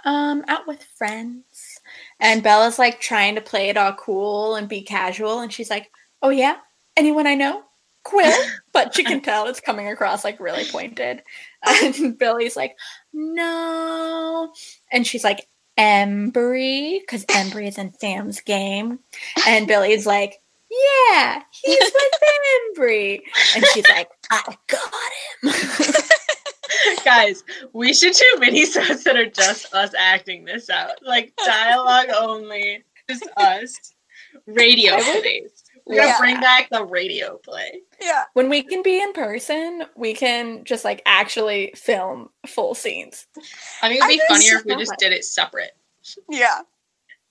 A: um, out with friends. And Bella's like trying to play it all cool and be casual. And she's like, oh yeah? Anyone I know? Quill. But you can tell it's coming across like really pointed. Oh. And Billy's like, no. And she's like, Embry, because Embry is in Sam's game. And Billy's like, yeah, he's with Embry. And she's like, I got him.
C: Guys, we should do minisodes that are just us acting this out. Like dialogue only. Just us. Radio
A: I would-
C: plays. We're gonna
B: Yeah.
C: bring back the radio play.
B: Yeah.
A: when we can be in person, we can just like actually film full scenes.
C: I mean, it'd be
B: I
C: funnier if we just did it separate.
B: Yeah.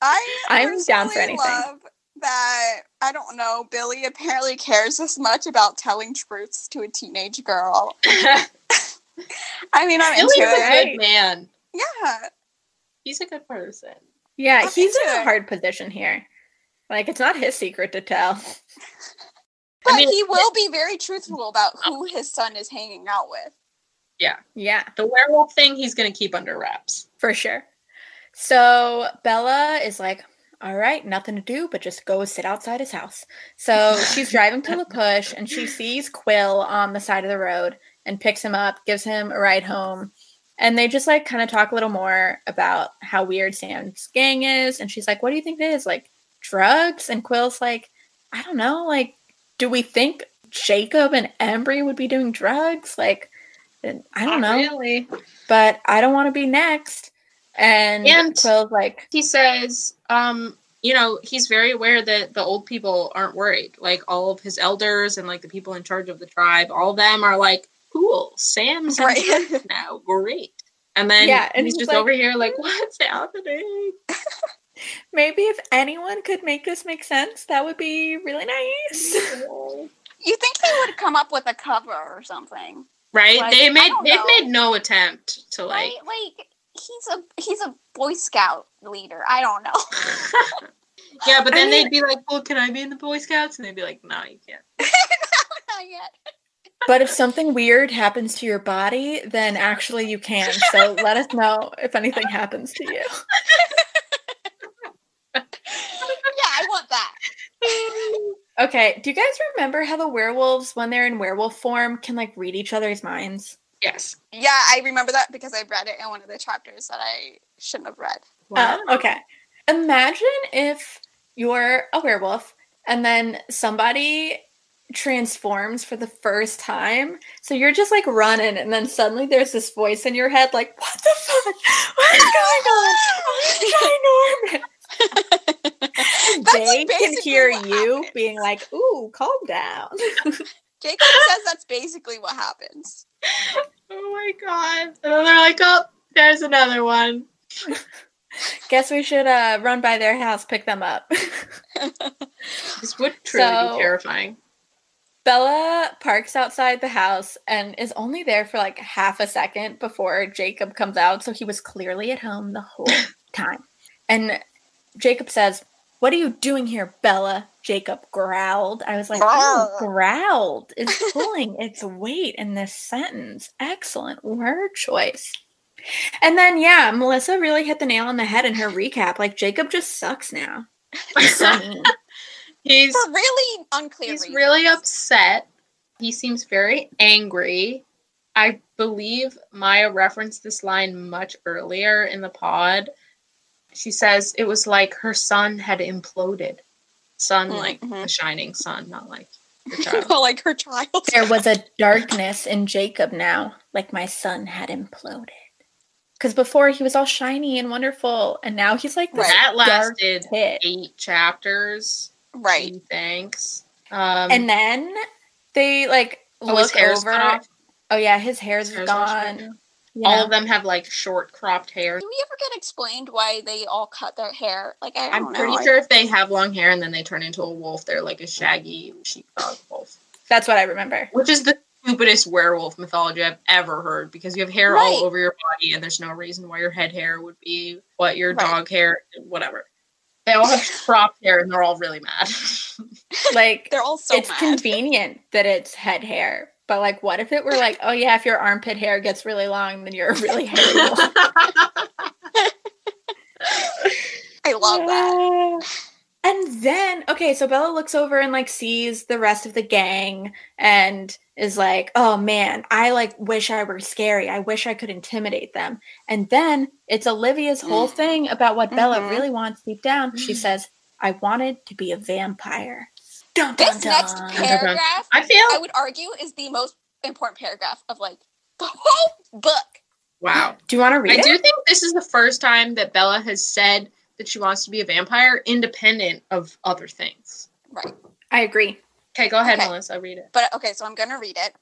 B: I
A: I'm down for anything.
B: Love that I don't know. Billy apparently cares this much about telling truths to a teenage girl. I mean, I'm
C: Billy's
B: into
C: a
B: it.
C: good man.
B: Yeah.
C: He's a good person.
A: Yeah,
B: I'm
A: he's in
B: into
A: a hard position here. Like it's not his secret to tell.
B: But
C: mean-
B: he will be very truthful about who his son is hanging out with.
A: Yeah.
C: Yeah, The werewolf thing he's gonna keep under wraps.
A: for sure. So Bella is like, all right, nothing to do but just go sit outside his house. So she's driving to La Push and she sees Quill on the side of the road and picks him up, gives him a ride home. And they just like kind of talk a little more about how weird Sam's gang is. And she's like, what do you think it is? Like drugs? And Quill's like, I don't know. Like, do we think Jacob and Embry would be doing drugs? Like, I don't know
C: Really.
A: but I don't want to be next. And,
C: And-
A: Quill's like,
C: He says, um, you know, he's very aware that the old people aren't worried. Like all of his elders and like the people in charge of the tribe, all of them are like, cool, Sam's
B: Right.
C: now, great. And then
A: Yeah, and
C: he's
A: he's
C: just
A: like-
C: over here like, what's happening?
A: maybe if anyone could make this make sense, that would be really nice.
B: You think they would come up with a cover or something?
C: Right?
B: Like,
C: they made they've
B: know.
C: made no attempt to like
B: Right? Like he's a he's a Boy Scout leader. I don't know.
C: Yeah, but
A: I
C: then
A: mean-
C: they'd be like, Well, can I be in the Boy Scouts? And they'd be like, No, you can't.
B: Not yet.
A: but if something weird happens to your body, then actually you can. So let us know if anything happens to you.
B: Yeah, I want that.
A: Okay, do you guys remember how the werewolves, when they're in werewolf form, can like read each other's minds?
C: Yes.
B: Yeah, I remember that because I read it in one of the chapters that I shouldn't have read.
A: Uh, okay. Imagine if you're a werewolf and then somebody transforms for the first time. So you're just like running, and then suddenly there's this voice in your head, like, what the fuck? What is going on? I'm ginormous.
B: That's,
A: They
B: like,
A: can hear you
B: happened.
A: being like, ooh, calm down.
B: Jacob says that's basically what happens.
C: Oh my god. And then they're like, Oh, there's another one.
A: Guess we should uh, run by their house, pick them up.
C: This would truly
A: So-
C: be terrifying.
A: Bella parks outside the house and is only there for like half a second before Jacob comes out. So he was clearly at home the whole time. And Jacob says, What are you doing here, Bella? Jacob growled. I was like, oh, growled is pulling its weight in this sentence. Excellent word choice. And then, yeah, Melissa really hit the nail on the head in her recap. Like, Jacob just sucks now. He's so.
C: He's
B: For really unclear
C: he's
B: reasons.
C: really upset He seems very angry. I believe Maya referenced this line much earlier in the pod. She says it was like her son had imploded. Son, like
B: Mhm.
C: the shining sun, not like your child.
B: like her child.
A: There was a darkness in Jacob now, like my son had imploded. Because before he was all shiny and wonderful, and now he's like this
C: that
A: dark
C: lasted
A: pit.
C: eight chapters.
B: right.
C: Thanks. Um,
A: And then they like
C: oh, his
A: look
C: hair's
A: over.
C: cut off.
A: Oh yeah, his hair's
C: His hair's all short
A: gone.
C: Now.
A: you
C: All of them have like short cropped hair.
B: Do we ever get explained why they all cut their hair? Like I don't
C: I'm
B: know.
C: pretty
B: I-
C: sure if they have long hair and then they turn into a wolf, they're like a shaggy sheepdog wolf.
A: That's what I remember.
C: Which is the stupidest werewolf mythology I've ever heard because you have hair
B: Right.
C: all over your body and there's no reason why your head hair would be what your
B: Right.
C: dog hair, whatever. They all have cropped hair and they're all really mad.
A: Like
B: They're all so
A: it's
B: mad.
A: convenient that it's head hair. But like what if it were like, oh yeah, if your armpit hair gets really long, then you're really hairy.
B: I love that.
A: And then, okay, so Bella looks over and like sees the rest of the gang and is like, "Oh man, I like wish I were scary. I wish I could intimidate them." And then it's Olivia's whole thing about what Bella
B: Mhm.
A: really wants deep down. She says, "I wanted to be a vampire." Dun, dun,
B: This next
A: dun.
B: paragraph,
C: I feel
B: I would argue, is the most important paragraph of like the whole book.
C: wow.
A: Do you want to
C: I
A: read it?
C: I do think this is the first time that Bella has said that she wants to be a vampire independent of other things.
B: Right.
A: I agree.
C: Okay, go ahead,
B: Okay.
C: Melissa. Read it.
B: But okay, so I'm going to read it.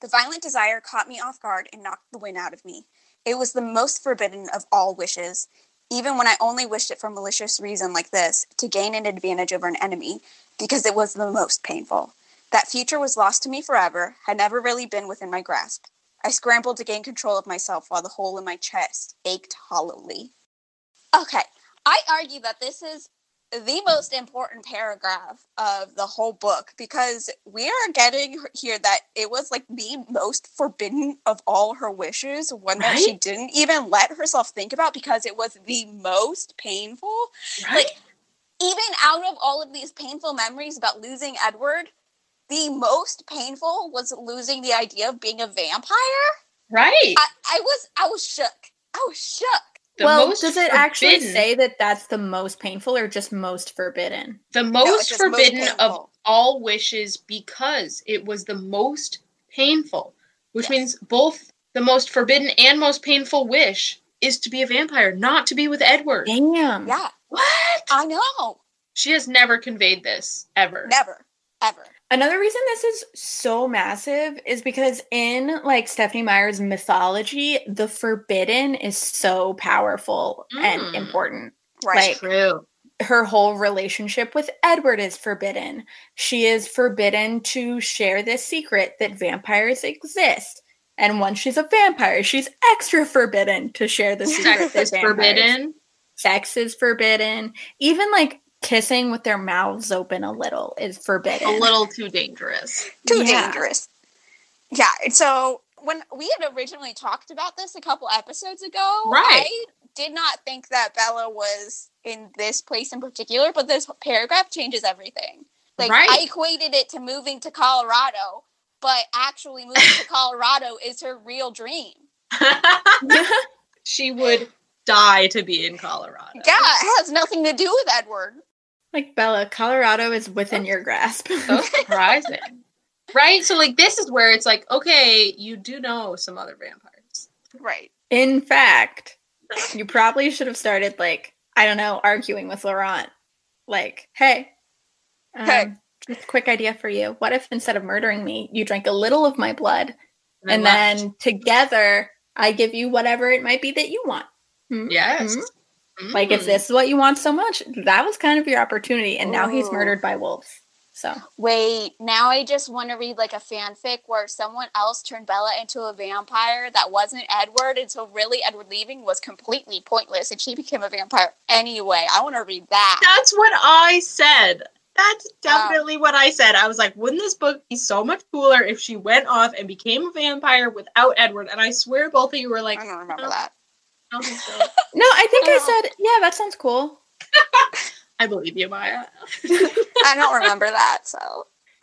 B: The violent desire caught me off guard and knocked the wind out of me. It was the most forbidden of all wishes, even when I only wished it for malicious reason like this, to gain an advantage over an enemy, because it was the most painful. That future was lost to me forever, had never really been within my grasp. I scrambled to gain control of myself while the hole in my chest ached hollowly. Okay, I argue that this is the most important paragraph of the whole book because we are getting here that it was like the most forbidden of all her wishes, one that she didn't even let herself think about because it was the most painful.
C: Right?
B: Even out of all of these painful memories about losing Edward, the most painful was losing the idea of being a vampire.
C: right.
B: I, I was I was shook. I was shook.
C: The
A: well,
C: most
A: does it actually say that that's the most painful or just most forbidden?
C: the
B: it's
C: most
B: just most
C: forbidden of all wishes because it was the most painful, which
B: Yes.
C: means both the most forbidden and most painful wish is to be a vampire, not to be with Edward.
A: Damn.
B: Yeah,
C: What?
B: I know.
C: She has never conveyed this ever.
B: Never. Ever.
A: Another reason this is so massive is because in like Stephenie Meyer's mythology, the forbidden is so powerful and
C: Mm.
A: important.
B: Right.
A: Like-
C: True.
A: Her whole relationship with Edward is forbidden. She is forbidden to share this secret that vampires exist. And once she's a vampire, she's extra forbidden to share the secret
C: Sex is
A: vampires-
C: forbidden.
A: Sex is forbidden. Even like kissing with their mouths open a little is forbidden.
C: A little too dangerous.
B: Too
A: Yeah.
B: dangerous. Yeah. So when we had originally talked about this a couple episodes ago,
C: Right.
B: I did not think that Bella was in this place in particular, but this paragraph changes everything. Like
C: Right.
B: I equated it to moving to Colorado, but actually moving to Colorado is her real dream.
C: she would die to be in Colorado.
B: Yeah, it has nothing to do with Edward.
A: Like Bella, Colorado is within your grasp.
C: So surprising. right? So like this is where it's like, okay, you do know some other vampires.
B: Right.
A: In fact, you probably should have started like, I don't know, arguing with Laurent. Like, hey, um,
B: Hey.
A: just a quick idea for you. What if instead of murdering me, you drank a little of my blood and
C: I
A: then together I give you whatever it might be that you want? Hmm?
C: Yes.
A: Hmm? Like if
C: Mm.
A: this is what you want so much, that was kind of your opportunity, and now he's murdered by wolves. So
B: Wait, now I just want to read like a fanfic where someone else turned Bella into a vampire that wasn't Edward, and so really Edward leaving was completely pointless, and she became a vampire anyway. I want to read that.
C: That's what I said. That's
B: Wow.
C: definitely what I said. I was like, wouldn't this book be so much cooler if she went off and became a vampire without Edward? And I swear both of you were like,
B: I don't remember
C: no.
B: that.
C: I don't think so.
A: no, I think I
B: Oh.
A: said, yeah, that sounds cool.
C: I believe you, Maya.
B: I don't remember that, so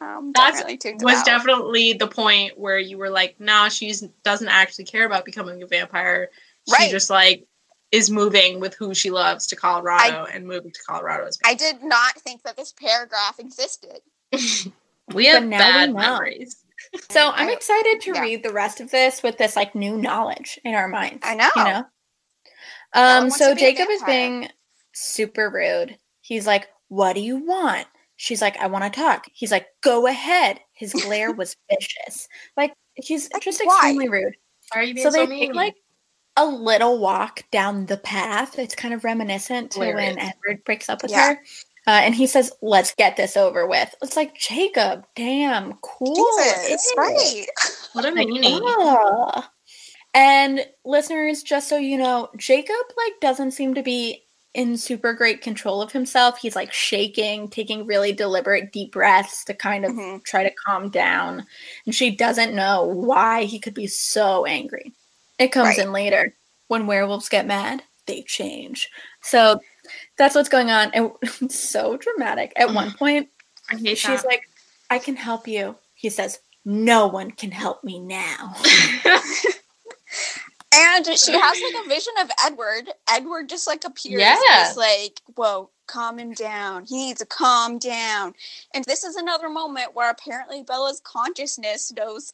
B: I Um,
C: That's-
B: definitely tuned
C: was
B: out.
C: definitely the point where you were like, nah, she doesn't actually care about becoming a vampire. She
B: Right.
C: just like is moving with who she loves to Colorado and moving to Colorado as
B: I did not think that this paragraph existed.
C: we have
A: But now we
C: bad
A: know.
C: memories.
A: So I'm excited to
B: yeah.
A: read the rest of this with this like new knowledge in our minds.
B: I know.
A: You know. Um. So
B: to be a
A: Jacob is being super rude. He's like, "What do you want?" She's like, "I want to talk." He's like, "Go ahead." His glare was vicious. Like he's just
B: why?
A: extremely rude.
C: Why are you being
A: So
C: so,
A: they
C: mean?
A: take like a little walk down the path. It's kind of reminiscent to when Edward breaks up with
B: Yeah.
A: her. Uh, and he says, "Let's get this over with." It's like Jacob, damn, cool.
B: Jesus, right.
C: what a
A: Like,
C: meanie.
A: ugh. And listeners, just so you know, Jacob like doesn't seem to be in super great control of himself. He's like shaking, taking really deliberate deep breaths to kind of
B: Mhm.
A: try to calm down. And she doesn't know why he could be so angry. It comes
B: Right.
A: in later. When werewolves get mad, they change. So that's what's going on. And it's so dramatic. At one point,
C: I
A: she's
C: that.
A: like, I can help you. He says, No one can help me now.
B: And she has like a vision of Edward. Edward just like appears
C: Yeah.
B: and is like, whoa, calm him down. He needs to calm down. And this is another moment where apparently Bella's consciousness knows,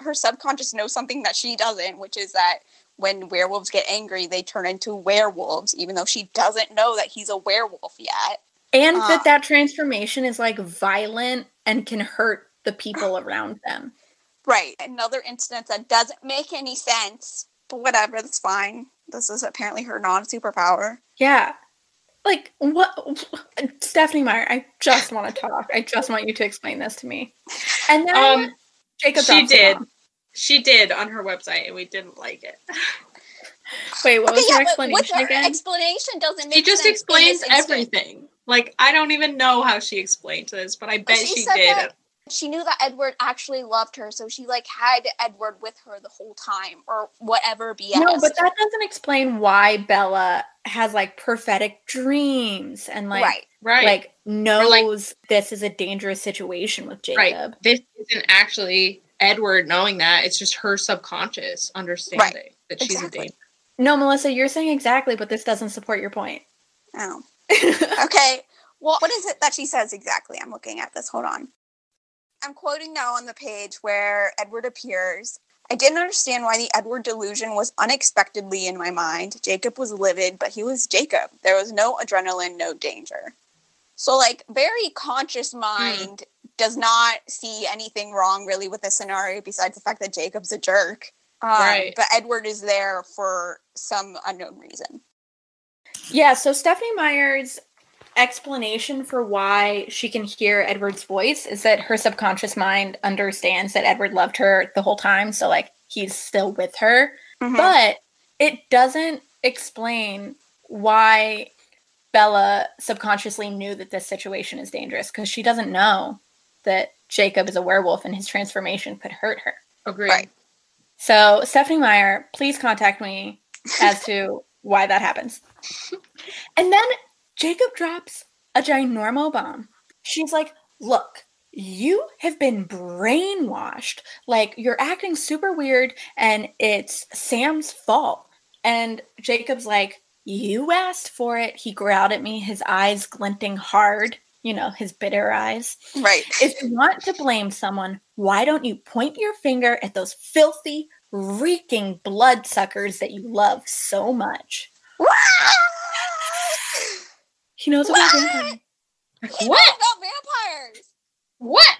B: her subconscious knows something that she doesn't, which is that when werewolves get angry, they turn into werewolves, even though she doesn't know that he's a werewolf yet.
A: And that um, that transformation is like violent and can hurt the people around them.
B: Right. Another instance that doesn't make any sense, but whatever, that's fine. This is apparently her non superpower.
A: Yeah. Like what Stephenie Meyer, I just want to talk. I just want you to explain this to me. And then
C: um,
A: Jacob
C: she did.
A: off.
C: she did on her website, and we didn't like it.
A: Wait, what was
B: Okay,
A: her
B: yeah, but with
A: explanation
B: her
A: again?
B: explanation doesn't make
C: She just
B: sense
C: explains everything. Like I don't even know how she explained this, but I bet
B: she
C: she,
B: said
C: did.
B: That- She knew that Edward actually loved her, so she like had Edward with her the whole time, or whatever BS.
A: No, but that doesn't explain why Bella has like prophetic dreams and like
B: right,
C: Right.
A: like
C: like-
A: knows this is a dangerous situation with Jacob.
C: Right. This isn't actually Edward knowing that. It's just her subconscious understanding that she's
B: Exactly.
C: a danger.
A: No, Melissa, you're saying exactly, but this doesn't support your point.
B: oh, okay. Well, what is it that she says exactly? I'm looking at this. Hold on. I'm quoting now on the page where Edward appears. I didn't understand why the Edward delusion was unexpectedly in my mind. Jacob was livid, but he was Jacob. There was no adrenaline, no danger. So, like, very conscious mind does not see anything wrong really with this scenario besides the fact that Jacob's a jerk. Um,
C: Right.
B: But Edward is there for some unknown reason.
A: Yeah, so Stephenie Meyer's explanation for why she can hear Edward's voice is that her subconscious mind understands that Edward loved her the whole time, so like he's still with her.
B: Mhm.
A: But it doesn't explain why Bella subconsciously knew that this situation is dangerous because she doesn't know that Jacob is a werewolf and his transformation could hurt her.
C: Agreed.
B: Right.
A: So, Stephenie Meyer, please contact me as to why that happens. And then Jacob drops a ginormo bomb. She's like, Look, you have been brainwashed. Like, you're acting super weird, and it's Sam's fault. And Jacob's like, You asked for it. He growled at me, his eyes glinting hard, you know, his bitter eyes.
B: Right.
A: If you want to blame someone, why don't you point your finger at those filthy, reeking bloodsuckers that you love so much? He knows about vampires.
C: What?
B: About vampires.
C: What?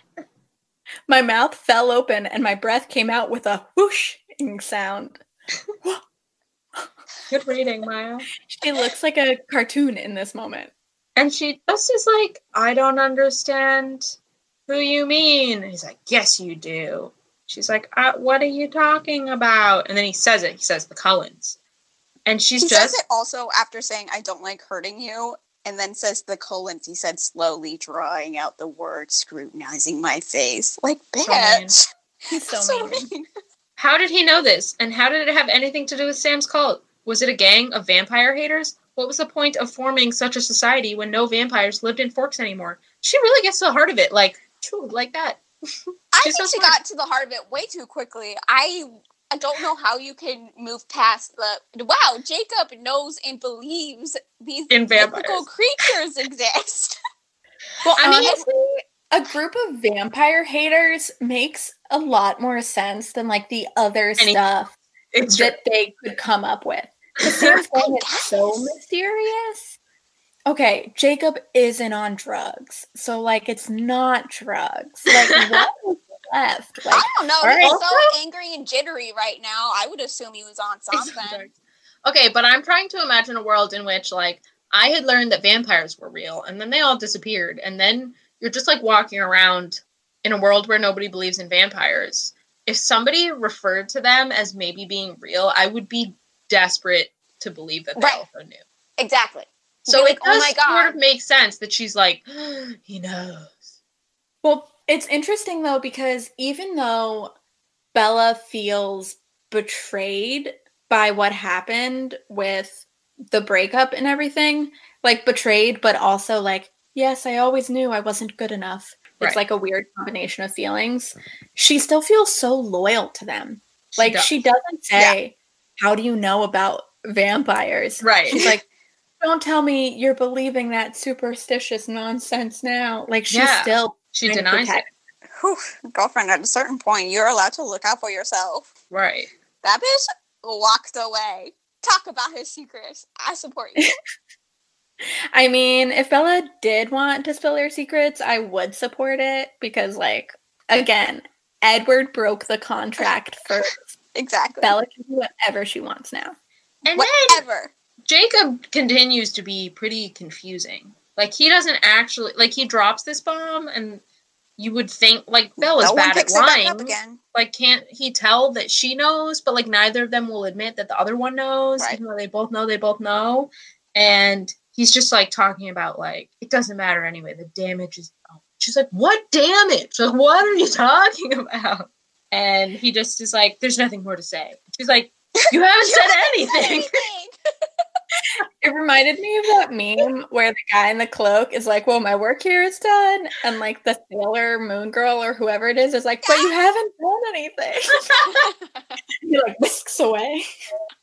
A: My mouth fell open and my breath came out with a whooshing sound.
C: Good reading, Maya.
A: She looks like a cartoon in this moment.
C: And she just is like, I don't understand who you mean. And he's like, Yes, you do. She's like, uh, What are you talking about? And then he says it. He says the Cullens. And she's
B: He
C: just
B: says it also after saying, I don't like hurting you, and then says the Cullens. He said, slowly drawing out the word, scrutinizing my face. Like, bitch.
A: He's so,
B: So
A: mean.
B: mean.
C: How did he know this? And how did it have anything to do with Sam's cult? Was it a gang of vampire haters? What was the point of forming such a society when no vampires lived in Forks anymore? She really gets to the heart of it. Like, like that.
B: I think
C: so
B: she
C: smart.
B: got to the heart of it way too quickly. I I don't know how you can move past the wow. Jacob knows and believes these
C: In vampires.
B: mythical creatures exist.
A: Well,
C: I mean-
A: honestly, a group of vampire haters makes a lot more sense than like the other
C: Any-
A: stuff
C: It's true.
A: that they could come up with. The same thing is so mysterious. Okay, Jacob isn't on drugs, so like it's not drugs. Like what is left? Like
B: I don't know.
A: all
B: He's
A: right.
B: so angry and jittery right now. I would assume he was on something.
C: Okay, but I'm trying to imagine a world in which like I had learned that vampires were real and then they all disappeared and then you're just like walking around in a world where nobody believes in vampires. If somebody referred to them as maybe being real, I would be desperate to believe that they
B: Right.
C: also knew.
B: Exactly.
C: So
B: Be
C: it
B: like, "Oh
C: does
B: my God."
C: sort of make sense that she's like, he knows.
A: Well, it's interesting though because even though Bella feels betrayed by what happened with the breakup and everything, like betrayed, but also like, yes, I always knew I wasn't good enough. It's
C: Right.
A: like a weird combination of feelings. She still feels so loyal to them. like
C: does.
A: she doesn't say, "How do you know about vampires?"
C: Right.
A: She's like, "Don't tell me you're believing that superstitious nonsense now." Like she's
C: Yeah.
A: still
C: she denies it.
B: Whew, girlfriend, at a certain point, you're allowed to look out for yourself.
C: Right.
B: That bitch walked away. Talk about his secrets. I support you.
A: I mean, if Bella did want to spill her secrets, I would support it because, like, again, Edward broke the contract first.
B: exactly.
A: Bella can do whatever she wants now.
C: And then
B: Whatever.
C: Jacob continues to be pretty confusing. Like he doesn't actually like he drops this bomb and you would think like Bella's
B: no
C: bad at
B: picks it back
C: lying. Like can't he tell that she knows, but like neither of them will admit that the other one knows,
B: Right.
C: even though they both know they both know. And he's just like talking about like it doesn't matter anyway, the damage is oh. she's like, What damage? Like what are you talking about? And he just is like, There's nothing more to say. She's like, You haven't said anything.
B: Anything.
A: It reminded me of that meme where the guy in the cloak is like, Well, my work here is done. And, like, the sailor moon girl or whoever it is is like, But you haven't done anything. he, like, whisks away.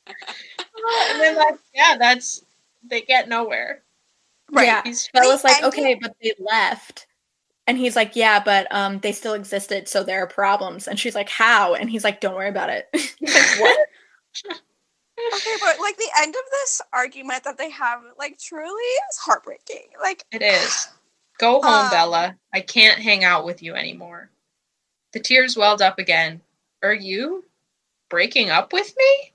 C: and then like, yeah, that's they get nowhere.
B: Right.
A: Yeah.
C: He's
A: Bella's like, okay, but they left. And he's like, yeah, but um, they still existed, so there are problems. And she's like, how? And he's like, don't worry about it. He's like, what?
B: Okay, but like the end of this argument that they have, like truly is heartbreaking. Like
C: it is. Go home,
B: Um,
C: Bella. I can't hang out with you anymore. The tears welled up again. Are you breaking up with me?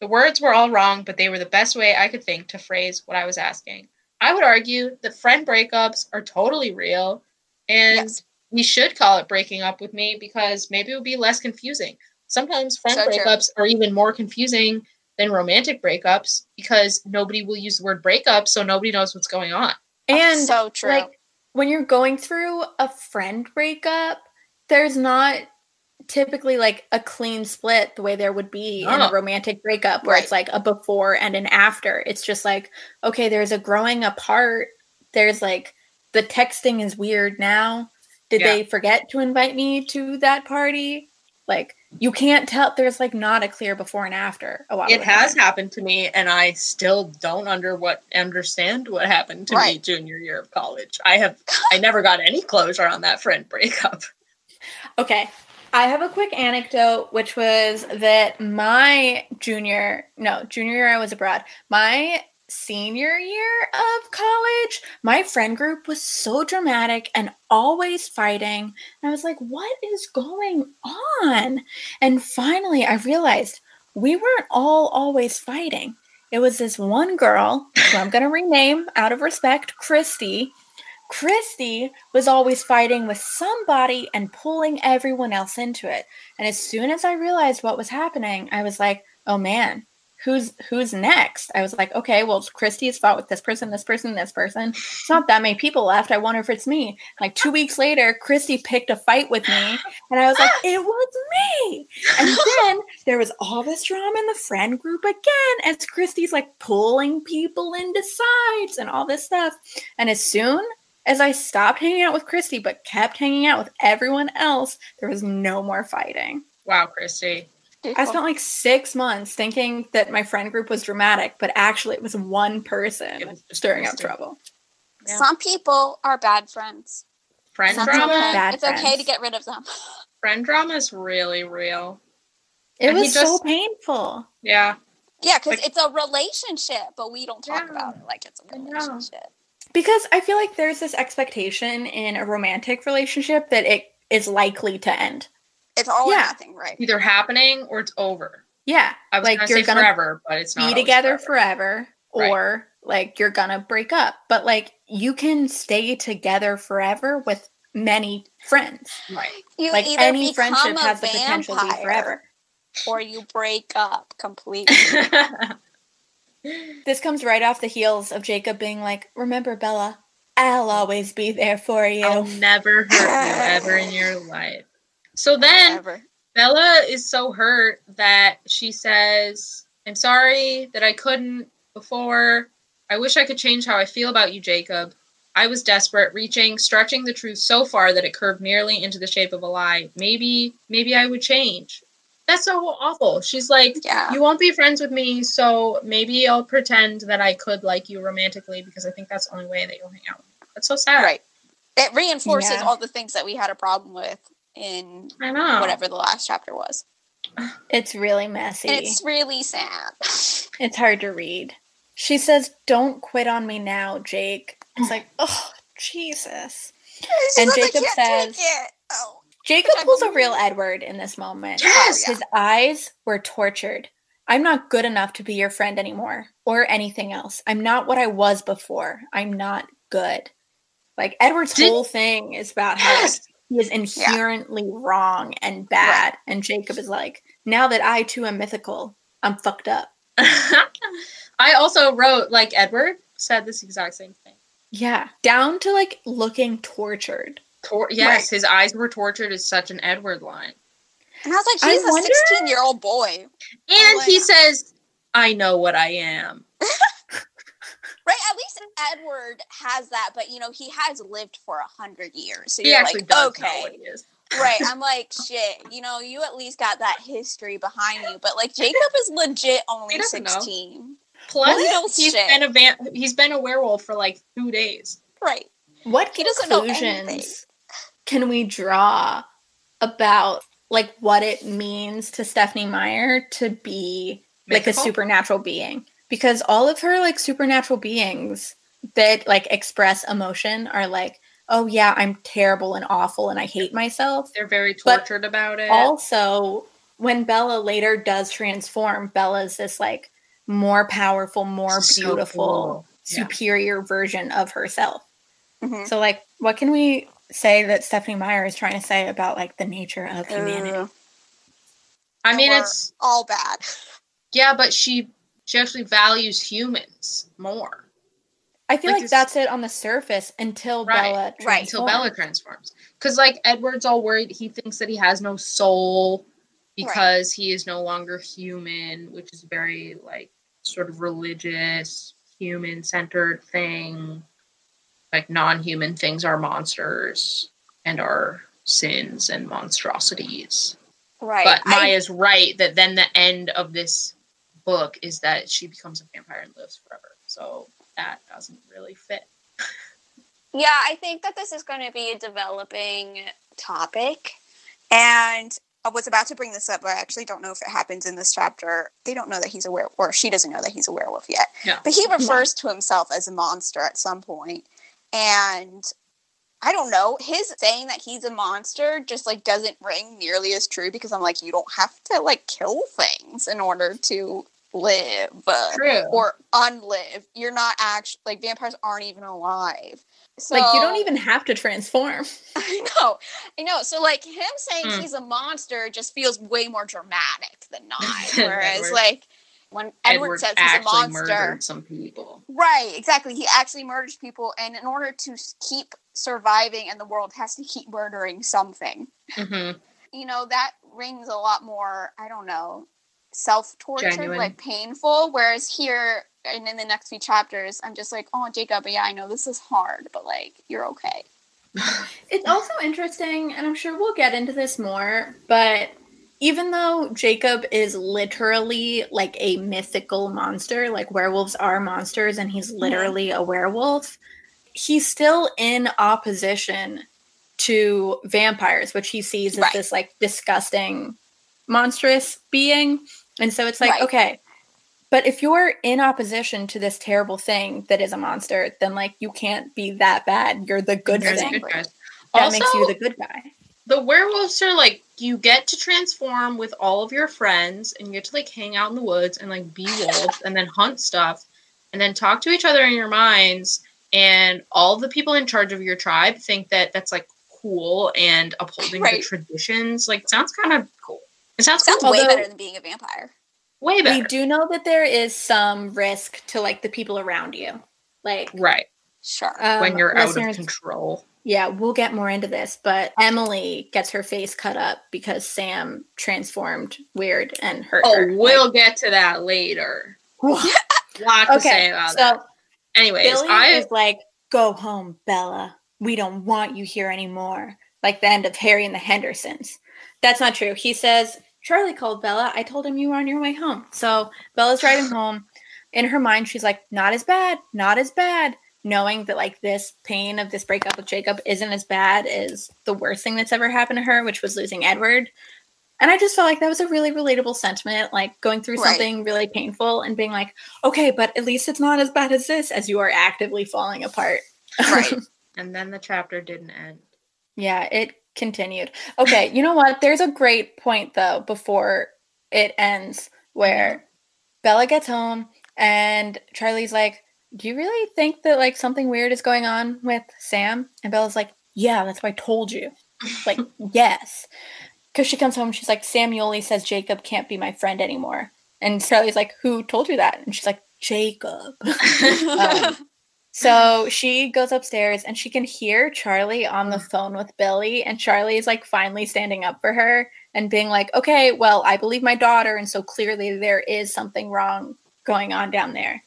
C: The words were all wrong, but they were the best way I could think to phrase what I was asking. I would argue that friend breakups are totally real, and
B: Yes.
C: we should call it breaking up with me because maybe it would be less confusing. Sometimes friend
B: So true.
C: breakups are even more confusing than romantic breakups because nobody will use the word breakup, so nobody knows what's going on.
A: And
B: so true.
A: like when you're going through a friend breakup, there's not typically like a clean split the way there would be in a romantic breakup where
B: Right.
A: it's like a before and an after. It's just like, okay, there's a growing apart. There's like the texting is weird now. Did
C: Yeah.
A: they forget to invite me to that party? Like you can't tell there's like not a clear before and after a lot
C: It has
A: time.
C: happened to me, and I still don't under what understand what happened to me junior year of college. I have I never got any closure on that friend breakup.
A: Okay. I have a quick anecdote, which was that my junior, no, junior year I was abroad. My senior year of college, my friend group was so dramatic and always fighting. And I was like, what is going on? And finally, I realized we weren't all always fighting. It was this one girl, who I'm going to rename out of respect, Christy. Christy was always fighting with somebody and pulling everyone else into it. And as soon as I realized what was happening, I was like, "Oh man, who's who's next?" I was like, "Okay, well, Christy's fought with this person, this person, this person. It's not that many people left. I wonder if it's me." Like 2 weeks later, Christy picked a fight with me, and I was like, "It was me." And then there was all this drama in the friend group again as Christy's like pulling people into sides and all this stuff. And as soon as I stopped hanging out with Christy but kept hanging out with everyone else, there was no more fighting.
C: Wow, Christy.
A: I spent like six months thinking that my friend group was dramatic, but actually it was one person
C: was
A: stirring up trouble.
C: Yeah.
B: Some people are bad friends.
C: Friend
B: Some
C: drama.
B: people-
A: Bad
B: it's okay to get rid of them.
C: Friend drama is really real.
A: It
C: And he
A: was so
C: just-
A: painful.
C: Yeah.
B: Yeah, because
C: Like-
B: it's a relationship, but we don't talk
C: Yeah.
B: about it like it's a
C: know.
B: relationship.
A: Because I feel like there's this expectation in a romantic relationship that it is likely to end.
B: It's all
A: Yeah.
B: or nothing, right?
C: Either happening or it's over.
A: Yeah.
C: I was
A: like
C: gonna
A: you're
C: say
A: gonna
C: forever, but it's not.
A: be together
C: forever.
A: forever,
C: Right.
A: or like you're gonna break up. But like you can stay together forever with many friends.
C: Right.
B: You
A: like
B: either
A: any
B: become
A: friendship
B: a
A: has the potential to be forever.
B: or you break up completely.
A: This comes right off the heels of Jacob being like, "Remember, Bella, I'll oh. always be there for you."
C: I'll never hurt you ever in your life. So then
B: Whatever.
C: Bella is so hurt that she says, I'm sorry that I couldn't before. I wish I could change how I feel about you, Jacob. I was desperate, reaching, stretching the truth so far that it curved nearly into the shape of a lie. Maybe, maybe I would change. That's so awful. She's like,
B: Yeah.
C: You won't be friends with me, so maybe I'll pretend that I could like you romantically because I think that's the only way that you'll hang out with me. That's so sad.
B: Right. It reinforces
A: Yeah.
B: all the things that we had a problem with in
C: I know.
B: whatever the last chapter was.
A: It's really messy.
B: It's really sad.
A: It's hard to read. She says, Don't quit on me now, Jake. It's like, oh, Jesus.
B: She's
A: And
B: like, I
A: Jacob
B: can't take
A: says-
B: it. Oh.
A: Jacob pulls a real Edward in this moment.
C: Yes!
B: Oh,
A: His eyes were tortured. I'm not good enough to be your friend anymore or anything else. I'm not what I was before. I'm not good. Like Edward's
C: Did-
A: whole thing is about how
C: Yes!
A: He is inherently wrong and bad. And Jacob is like, now that I too am mythical, I'm fucked up.
C: I also wrote like Edward said this exact same thing.
A: Yeah. Down to like looking tortured.
C: Tor- yes, his eyes were tortured is such an Edward line.
B: And I was like, he's a 16 year old boy.
C: And oh, he
B: Wow.
C: says, I know what I am.
B: Right? At least Edward has that, but you know, he has lived for a hundred years. So
C: He
B: you're
C: actually
B: like,
C: does know
B: okay.
C: what he is.
B: right. I'm like, shit, you know, you at least got that history behind you. But like Jacob is legit only
C: He doesn't know.
B: 16.
C: Plus,
B: He knows
C: he's
B: shit.
C: been a van- he's been a werewolf for like two days.
B: Right.
A: What
B: He doesn't know
A: conclusions can we draw about like what it means to Stephenie Meyer to be like a supernatural being? Because all of her like supernatural beings that like express emotion are like, oh yeah, I'm terrible and awful and I hate myself.
C: They're very
A: But
C: tortured about it.
A: Also, when Bella later does transform, Bella's this like more powerful, more
C: So
A: beautiful,
C: cool. Yeah.
A: superior version of herself.
B: Mhm.
A: So, like, what can we say that Stephenie Meyer is trying to say about like the nature of humanity?
B: Uh,
C: I mean, it's
B: all bad.
C: yeah, but she she actually values humans more
A: I feel
C: like
A: like, that's it on the surface until
C: Right,
A: Bella
B: right,
C: until Bella transforms. Because like Edward's all worried, he thinks that he has no soul because he is no longer human, which is very like sort of religious, human centered thing. Like non human things are monsters and are sins and monstrosities.
B: Right.
C: But
B: I-
C: Maya's right that then the end of this book is that she becomes a vampire and lives forever. So that doesn't really fit.
B: Yeah, I think that this is going to be a developing topic. And I was about to bring this up, but I actually don't know if it happens in this chapter. They don't know that he's a werewolf, or she doesn't know that he's a werewolf yet.
C: Yeah.
B: But he refers to himself as a monster at some point. And I don't know, his saying that he's a monster just like doesn't ring nearly as true because I'm like, you don't have to like kill things in order to live
C: True.
B: or unlive. You're not actually like vampires aren't even alive. So
A: like you don't even have to transform.
B: I know, I know. So like him saying
C: Mm.
B: he's a monster just feels way more dramatic than not. Whereas
C: Edward.
B: like when Edward, says he's a monster,
C: some people.
B: right? Exactly. He actually murders people, and in order to keep surviving, and the world has to keep murdering something.
C: hmm
B: You know that rings a lot more. I don't know. Self torture, like painful. Whereas here, and in the next few chapters, I'm just like, oh, Jacob, yeah, I know this is hard, but like, you're okay.
A: It's also interesting, and I'm sure we'll get into this more, but even though Jacob is literally like a mythical monster, like werewolves are monsters, and he's literally a werewolf, he's still in opposition to vampires, which he sees as
B: Right.
A: this like disgusting, monstrous being. And so it's like,
B: Right.
A: okay, but if you're in opposition to this terrible thing that is a monster, then like you can't be that bad. You're the good
C: There's
A: thing.
C: good.
A: That
C: Also,
A: makes you the good guy.
C: the werewolves are like you get to transform with all of your friends and you get to like hang out in the woods and like be wolves and then hunt stuff and then talk to each other in your minds and all the people in charge of your tribe think that that's like cool and upholding the traditions like sounds kind of cool it sounds,
B: Sounds
C: cool.
B: way
A: Although-
B: better than being a vampire.
C: way better
A: We do know that there is some risk to like the people around you. Like
C: right
B: Sure.
A: um,
C: when you're out of control
A: Yeah, we'll get more into this, but Emily gets her face cut up because Sam transformed weird and hurt
C: oh
A: her.
C: we'll get to that later
A: Like-
C: lot to say
A: okay,
C: about
A: so
C: that anyways
A: Billy
C: i
A: is like, "Go home, Bella. We don't want you here anymore." Like the end of Harry and the Hendersons. That's not true. He says, "Charlie called Bella. I told him you were on your way home." So Bella's driving home. In her mind, she's like, "Not as bad. Not as bad." Knowing that like this pain of this breakup with Jacob isn't as bad as the worst thing that's ever happened to her, which was losing Edward. And I just felt like that was a really relatable sentiment, like going through
B: Right.
A: something really painful and being like, okay, but at least it's not as bad as this as you are actively falling apart.
B: Right.
C: and then the chapter didn't end
A: yeah, it continued. Okay, you know what? There's a great point though before it ends where Bella gets home and Charlie's like, Do you really think that like something weird is going on with Sam? And Bella's like, Yeah, that's why I told you. Like, yes. Because she comes home she's like, Sam Uley says Jacob can't be my friend anymore. And Charlie's like, Who told you that? And she's like, Jacob. Um, so she goes upstairs and she can hear Charlie on the phone with Billy, and Charlie is like finally standing up for her and being like, okay, well, I believe my daughter, and so clearly there is something wrong going on down there.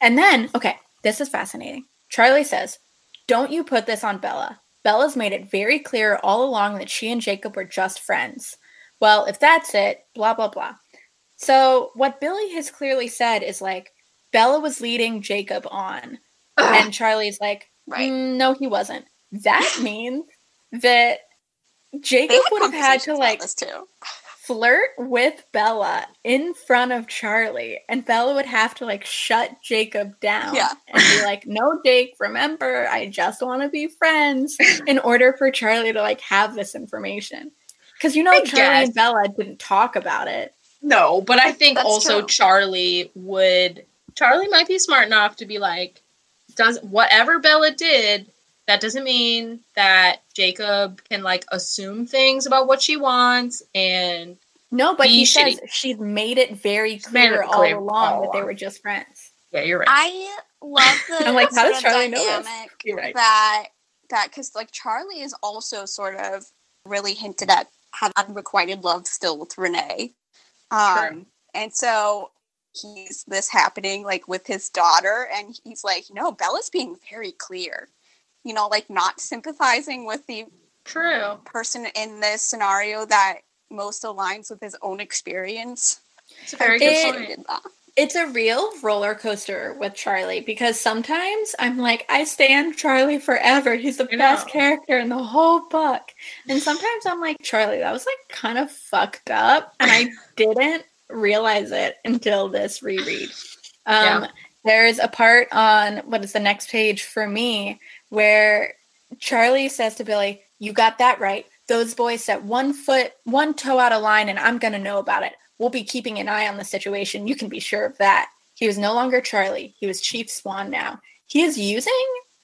A: And then, okay, this is fascinating. Charlie says, Don't you put this on Bella. Bella's made it very clear all along that she and Jacob were just friends. Well, if that's it, blah, blah, blah. So, what Billy has clearly said is like, Bella was leading Jacob on. And Charlie's like,
B: Right.
A: "Mm, no, he wasn't. That means that Jacob would have had to like flirt with Bella in front of Charlie, and Bella would have to like shut Jacob down
B: Yeah.
A: and be like, "No, Jake, remember, I just want to be friends." In order for Charlie to like have this information, because you know
C: I
A: Charlie
C: guess.
A: and Bella didn't talk about it.
C: No, but I think
B: That's
C: also
B: true.
C: Charlie would Charlie might be smart enough to be like, does whatever Bella did, that doesn't mean that Jacob can like assume things about what she wants and
A: No, but
C: Be
A: he says she's made it very
C: made
A: clear
C: it
A: all along
C: all
A: that they were just friends.
C: yeah, you're right.
B: I love the
A: I'm like, how
B: sort
A: does Charlie know this?
C: You're right.
B: that that because like Charlie is also sort of really hinted at had unrequited love still with Renee, um,
C: True.
B: and so he's this happening like with his daughter, and he's like, no, Bella's being very clear, you know, like not sympathizing with the
C: True.
B: person in this scenario that most aligns with his own experience.
C: It's a very good
B: She
C: point.
B: did that.
A: It's a real roller coaster with Charlie because sometimes I'm like, I stand Charlie forever. He's the
C: I
A: best
C: know.
A: character in the whole book. And sometimes I'm like, Charlie, that was like kind of fucked up. And I didn't realize it until this reread. Um,
C: Yeah.
A: There's a part on what is the next page for me where Charlie says to Billy, You got that right. Those boys set one foot, one toe out of line, and I'm going to know about it. We'll be keeping an eye on the situation. You can be sure of that. He was no longer Charlie. He was Chief Swan now. He is using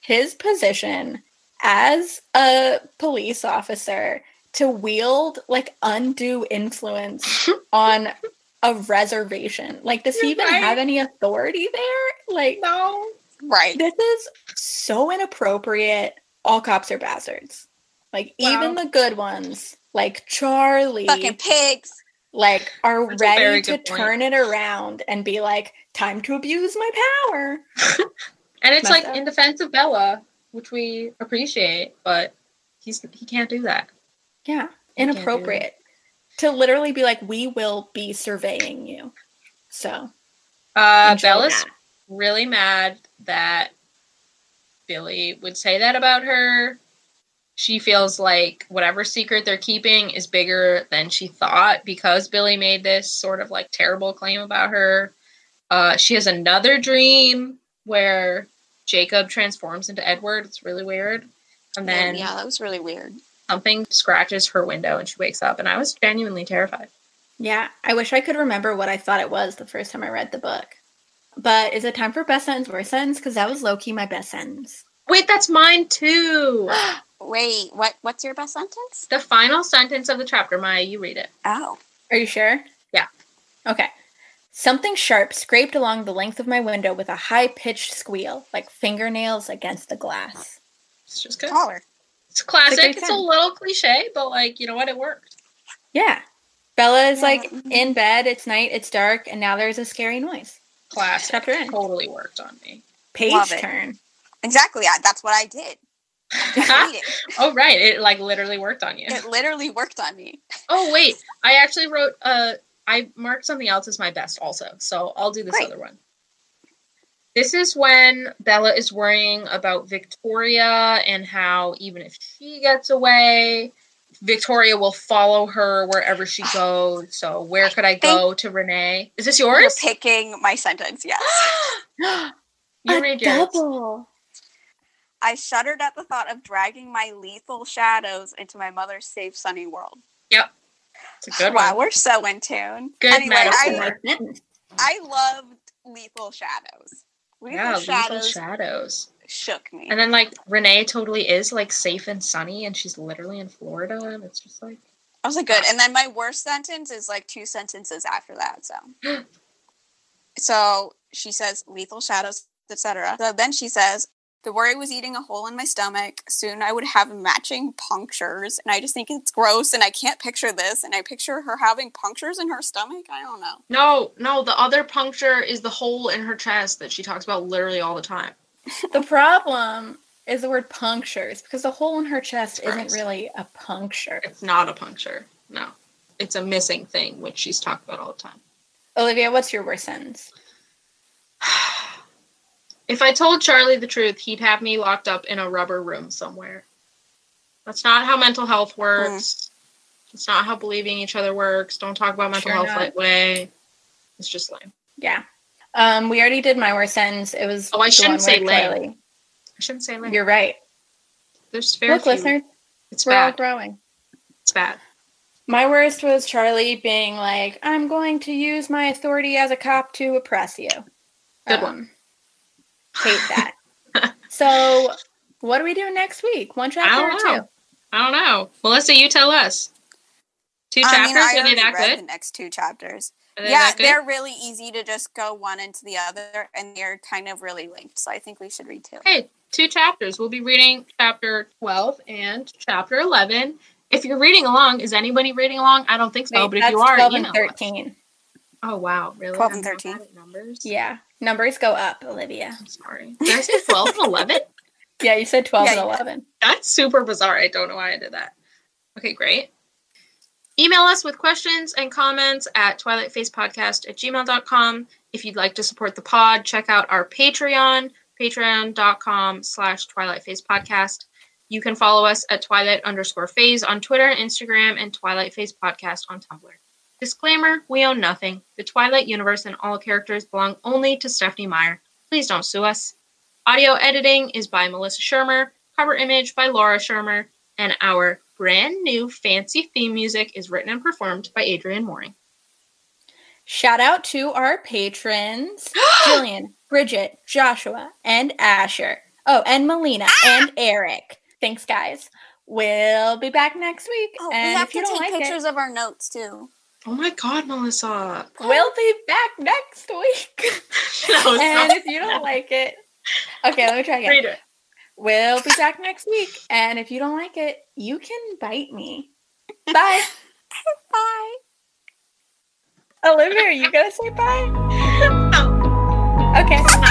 A: his position as a police officer to wield like undue influence on a reservation. Like, does he
C: You're
A: even
C: right.
A: have any authority there? Like,
C: No.
B: Right.
A: this is so inappropriate. All cops are bastards. Like, even the good ones, like Charlie,
B: Fucking pigs.
A: like are
C: That's
A: ready to
C: point.
A: turn it around and be like, time to abuse my power.
C: And it's
A: Messed
C: like
A: up.
C: in defense of Bella, which we appreciate, but he's he can't do that.
A: Yeah,
C: can't
A: inappropriate. To literally be like, we will be surveying you. So
C: Uh, Bella's
A: that.
C: really mad that Billy would say that about her. She feels like whatever secret they're keeping is bigger than she thought because Billy made this sort of like terrible claim about her. Uh, she has another dream where Jacob transforms into Edward. It's really weird. And then
B: yeah, that was really weird.
C: Something scratches her window and she wakes up, and I was genuinely terrified.
A: Yeah, I wish I could remember what I thought it was the first time I read the book. But is it time for best sentence, worst sentence? Because that was low key my best sentence.
C: Wait, that's mine too.
B: Wait, what? What's your best sentence?
C: the final sentence of the chapter, Maya, you read it.
B: Oh,
A: Are you sure?
C: Yeah.
A: Okay. Something sharp scraped along the length of my window with a high pitched squeal, like fingernails against the glass.
C: It's just good.
B: taller.
C: It's classic.
A: great
C: It's a little cliche, but like you know what, it worked.
A: Yeah. Bella is
B: Yeah,
A: like in bed, it's night, it's dark, and now there's a scary noise.
C: Classic.
A: Chapter end.
C: Totally worked on me.
A: Page turn.
B: Exactly. I, that's what I did. I kept reading.
C: oh right, it like literally worked on you.
B: It literally worked on me.
C: Oh wait, I actually wrote. Uh, I marked something else as my best also, so I'll do this
B: Great.
C: other one. This is when Bella is worrying about Victoria and how even if she gets away, Victoria will follow her wherever she goes. So where could I go to Renee? Is this
B: You're
C: yours?
B: picking my sentence. Yes.
C: you
A: a
C: read yours.
A: double.
B: I shuddered at the thought of dragging my lethal shadows into my mother's safe, sunny world. Yep.
C: It's a good
B: wow,
C: one.
B: we're so in tune.
C: Good
B: anyway,
C: metaphor.
B: I, I loved lethal shadows. Lethal
C: Yeah, lethal
B: shadows
C: shadows.
B: shook me.
C: And then like Renee totally is like safe and sunny, and she's literally in Florida, and it's just like
B: I was like, good. And then my worst sentence is like two sentences after that. So, so she says lethal shadows, etc. So then she says the worry was eating a hole in my stomach. Soon I would have matching punctures, and I just think it's gross, and I can't picture this. And I picture her having punctures in her stomach. I don't know.
C: no, no. The other puncture is the hole in her chest that she talks about literally all the time.
A: The problem is the word punctures because the hole in her chest isn't
C: Christ.
A: really a puncture.
C: It's not a puncture. No, it's a missing thing, which she's talked about all the time.
A: Olivia, what's your worst sentence?
C: If I told Charlie the truth, he'd have me locked up in a rubber room somewhere. That's not how mental health works. It's not how believing each other works. Don't talk about mental
A: Sure
C: health
A: not.
C: that way. It's just lame.
A: Yeah. Um, we already did my worst sentence. It was
C: Oh, I shouldn't say lame. I shouldn't say lame.
A: You're right.
C: There's fair.
A: Look,
C: few.
A: listeners,
C: It's
A: we're all
C: bad.
A: growing.
C: It's bad.
A: My worst was Charlie being like, "I'm going to use my authority as a cop to oppress you."
C: Good
A: Um,
C: one.
A: Hate that. so, what do we do next week? One chapter or
C: don't
A: two?
C: know. I don't know. Melissa, you tell us. Two
B: I
C: chapters?
B: mean, I
C: are they
B: already
C: that
B: read
C: good?
B: the next two chapters.
C: They
B: yeah, they're really easy to just go one into the other, and they're kind of really linked. So I think we should read two.
C: Okay, two chapters. We'll be reading chapter 12 and chapter 11. If you're reading along, is anybody reading along? I don't think so,
A: Wait,
C: but if you are,
A: 12
C: email
A: and
C: us.
A: 13.
C: Oh, wow. Really?
B: 12 and 13.
C: Numbers?
A: Yeah, numbers go up, Olivia.
C: I'm sorry. Did I say 12 and 11?
A: Yeah, you said 12
B: Yeah,
A: and
B: you did.
A: 11.
C: That's super bizarre. I don't know why I did that. Okay, great. Email us with questions and comments at twilightphasepodcast at gmail.com. If you'd like to support the pod, check out our Patreon, patreon.com slash twilightphasepodcast. You can follow us at twilight underscore phase on Twitter and Instagram and Twilight Phase Podcast on Tumblr. Disclaimer, we own nothing. The Twilight universe and all characters belong only to Stephenie Meyer. Please don't sue us. Audio editing is by Melissa Shermer, cover image by Laura Shermer, and our brand new fancy theme music is written and performed by Adrian Mooring.
A: Shout out to our patrons Jillian, Bridget, Joshua, and Asher. Oh, and Melina ah! and Eric. Thanks, guys. We'll be back next week.
B: Oh, we have
A: if you
B: to
A: don't
B: take
A: like
B: pictures of our notes too.
C: Oh my God, Melissa.
A: We'll be back next week.
C: no,
A: and if you don't like it, okay, let me try again.
C: Read it.
A: We'll be back next week. And if you don't like it, you can bite me. Bye.
B: bye.
A: Olivia, are you going to say bye? No. Okay.